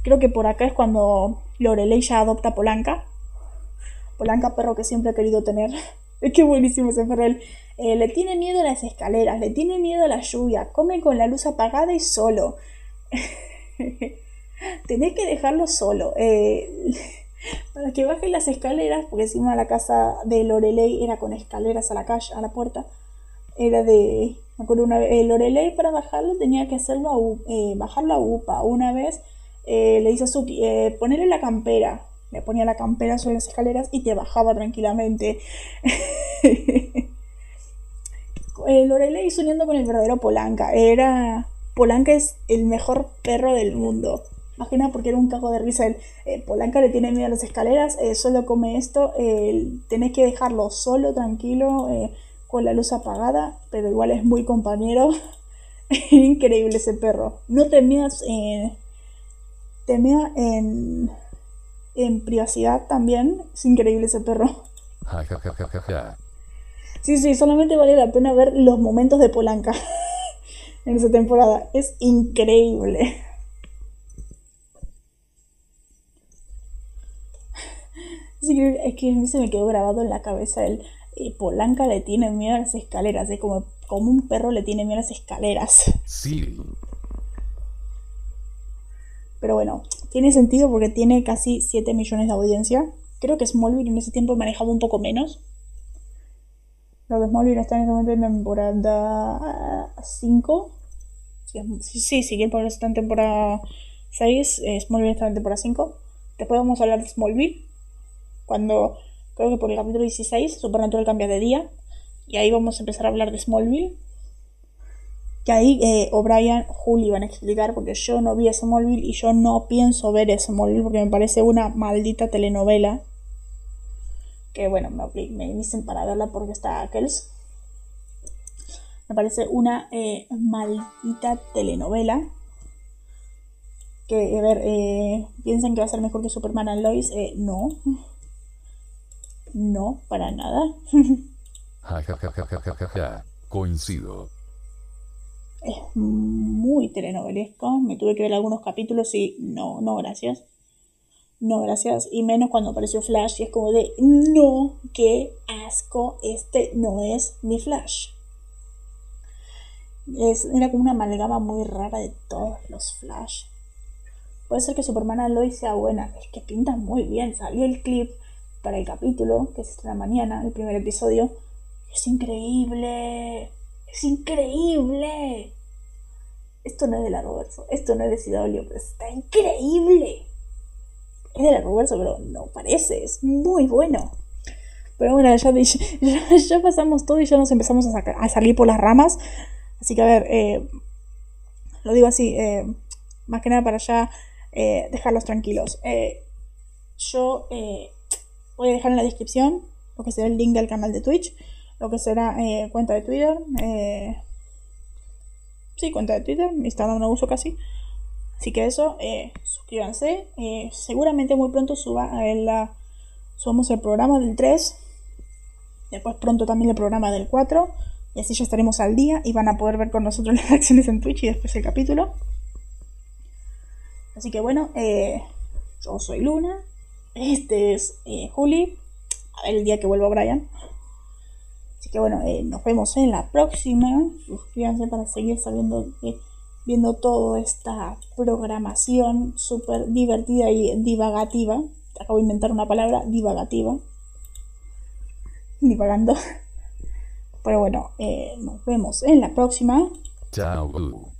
Creo que por acá es cuando Lorelei ya adopta Polanca. Polanca, perro que siempre ha querido tener. [LAUGHS] Es que buenísimo ese perro. Eh, le tiene miedo a las escaleras, le tiene miedo a la lluvia, come con la luz apagada y solo. [LAUGHS] Tenés que dejarlo solo. Eh, [LAUGHS] para que baje las escaleras, porque encima la casa de Lorelei era con escaleras a la calle, a la puerta. Era de. Me acuerdo una vez. Eh, Lorelei para bajarlo tenía que hacerlo a, bajarlo a UPA. Una vez eh, le dice a Suki, eh, ponerle la campera. Le ponía la campera sobre las escaleras y te bajaba tranquilamente. [LAUGHS] eh, Lorelei soñando con el verdadero Polanca. Era. Polanca es el mejor perro del mundo. Imagina porque era un cago de risa. Eh, Polanca le tiene miedo a las escaleras, eh, solo come esto. tenés que dejarlo solo, tranquilo, con la luz apagada, pero igual es muy compañero. [LAUGHS] Increíble ese perro. No te eh, temía en, en privacidad también. Es increíble ese perro. Sí, sí, solamente vale la pena ver los momentos de Polanca [LAUGHS] en esa temporada. Es increíble. [LAUGHS] Es que a mí se me quedó grabado en la cabeza el eh, Polanca le tiene miedo a las escaleras. Es como, como un perro le tiene miedo a las escaleras. Sí. Pero bueno, tiene sentido porque tiene casi 7 millones de audiencia. Creo que Smallville en ese tiempo manejaba un poco menos. Lo que Smallville está en ese momento en temporada 5. Sí, sí, sí, que está en temporada 6. Eh, Smallville está en temporada 5. Después vamos a hablar de Smallville. Cuando, creo que por el capítulo 16, Supernatural cambia de día. Y ahí vamos a empezar a hablar de Smallville. Que ahí eh, O'Brien, Juli van a explicar, porque yo no vi Smallville y yo no pienso ver Smallville porque me parece una maldita telenovela. Que bueno, me, me dicen para verla porque está Ackles. Me parece una eh, maldita telenovela. Que, a ver, eh, piensan que va a ser mejor que Superman and Lois. Eh, no. No, para nada. [LAUGHS] Coincido. Es muy telenovelesco. Me tuve que ver algunos capítulos y no, no, gracias. No, gracias. Y menos cuando apareció Flash y es como de, no, qué asco, este no es mi Flash. Es, era como una amalgama muy rara de todos los Flash. Puede ser que Superman Aloy sea buena, es que pinta muy bien. Salió el clip para el capítulo, que es la mañana, el primer episodio. Es increíble. Es increíble. Esto no es de la Roberto, esto no es de CW, pero está increíble. Es de la Roberto, pero no parece, es muy bueno. Pero bueno, ya, ya, [LAUGHS] ya pasamos todo y ya nos empezamos a, salir por las ramas. Así que a ver, eh, lo digo así, eh, más que nada para ya eh, dejarlos tranquilos. Yo voy a dejar en la descripción lo que será el link del canal de Twitch lo que será eh, cuenta de Twitter. Eh, sí, cuenta de Twitter. Instagram no uso casi. Así que eso, eh, suscríbanse. Eh, seguramente muy pronto suba la, subamos el programa del 3. Después pronto también el programa del 4. Y así ya estaremos al día y van a poder ver con nosotros [LAUGHS] las reacciones en Twitch y después el capítulo. Así que bueno, yo soy Luna. Este es Juli. A ver el día que vuelva Brian. Así que bueno, eh, nos vemos en la próxima. Suscríbanse para seguir sabiendo, viendo toda esta programación súper divertida y divagativa. Acabo de inventar una palabra, divagativa. Divagando. [LAUGHS] Pero bueno, eh, nos vemos en la próxima. Chao.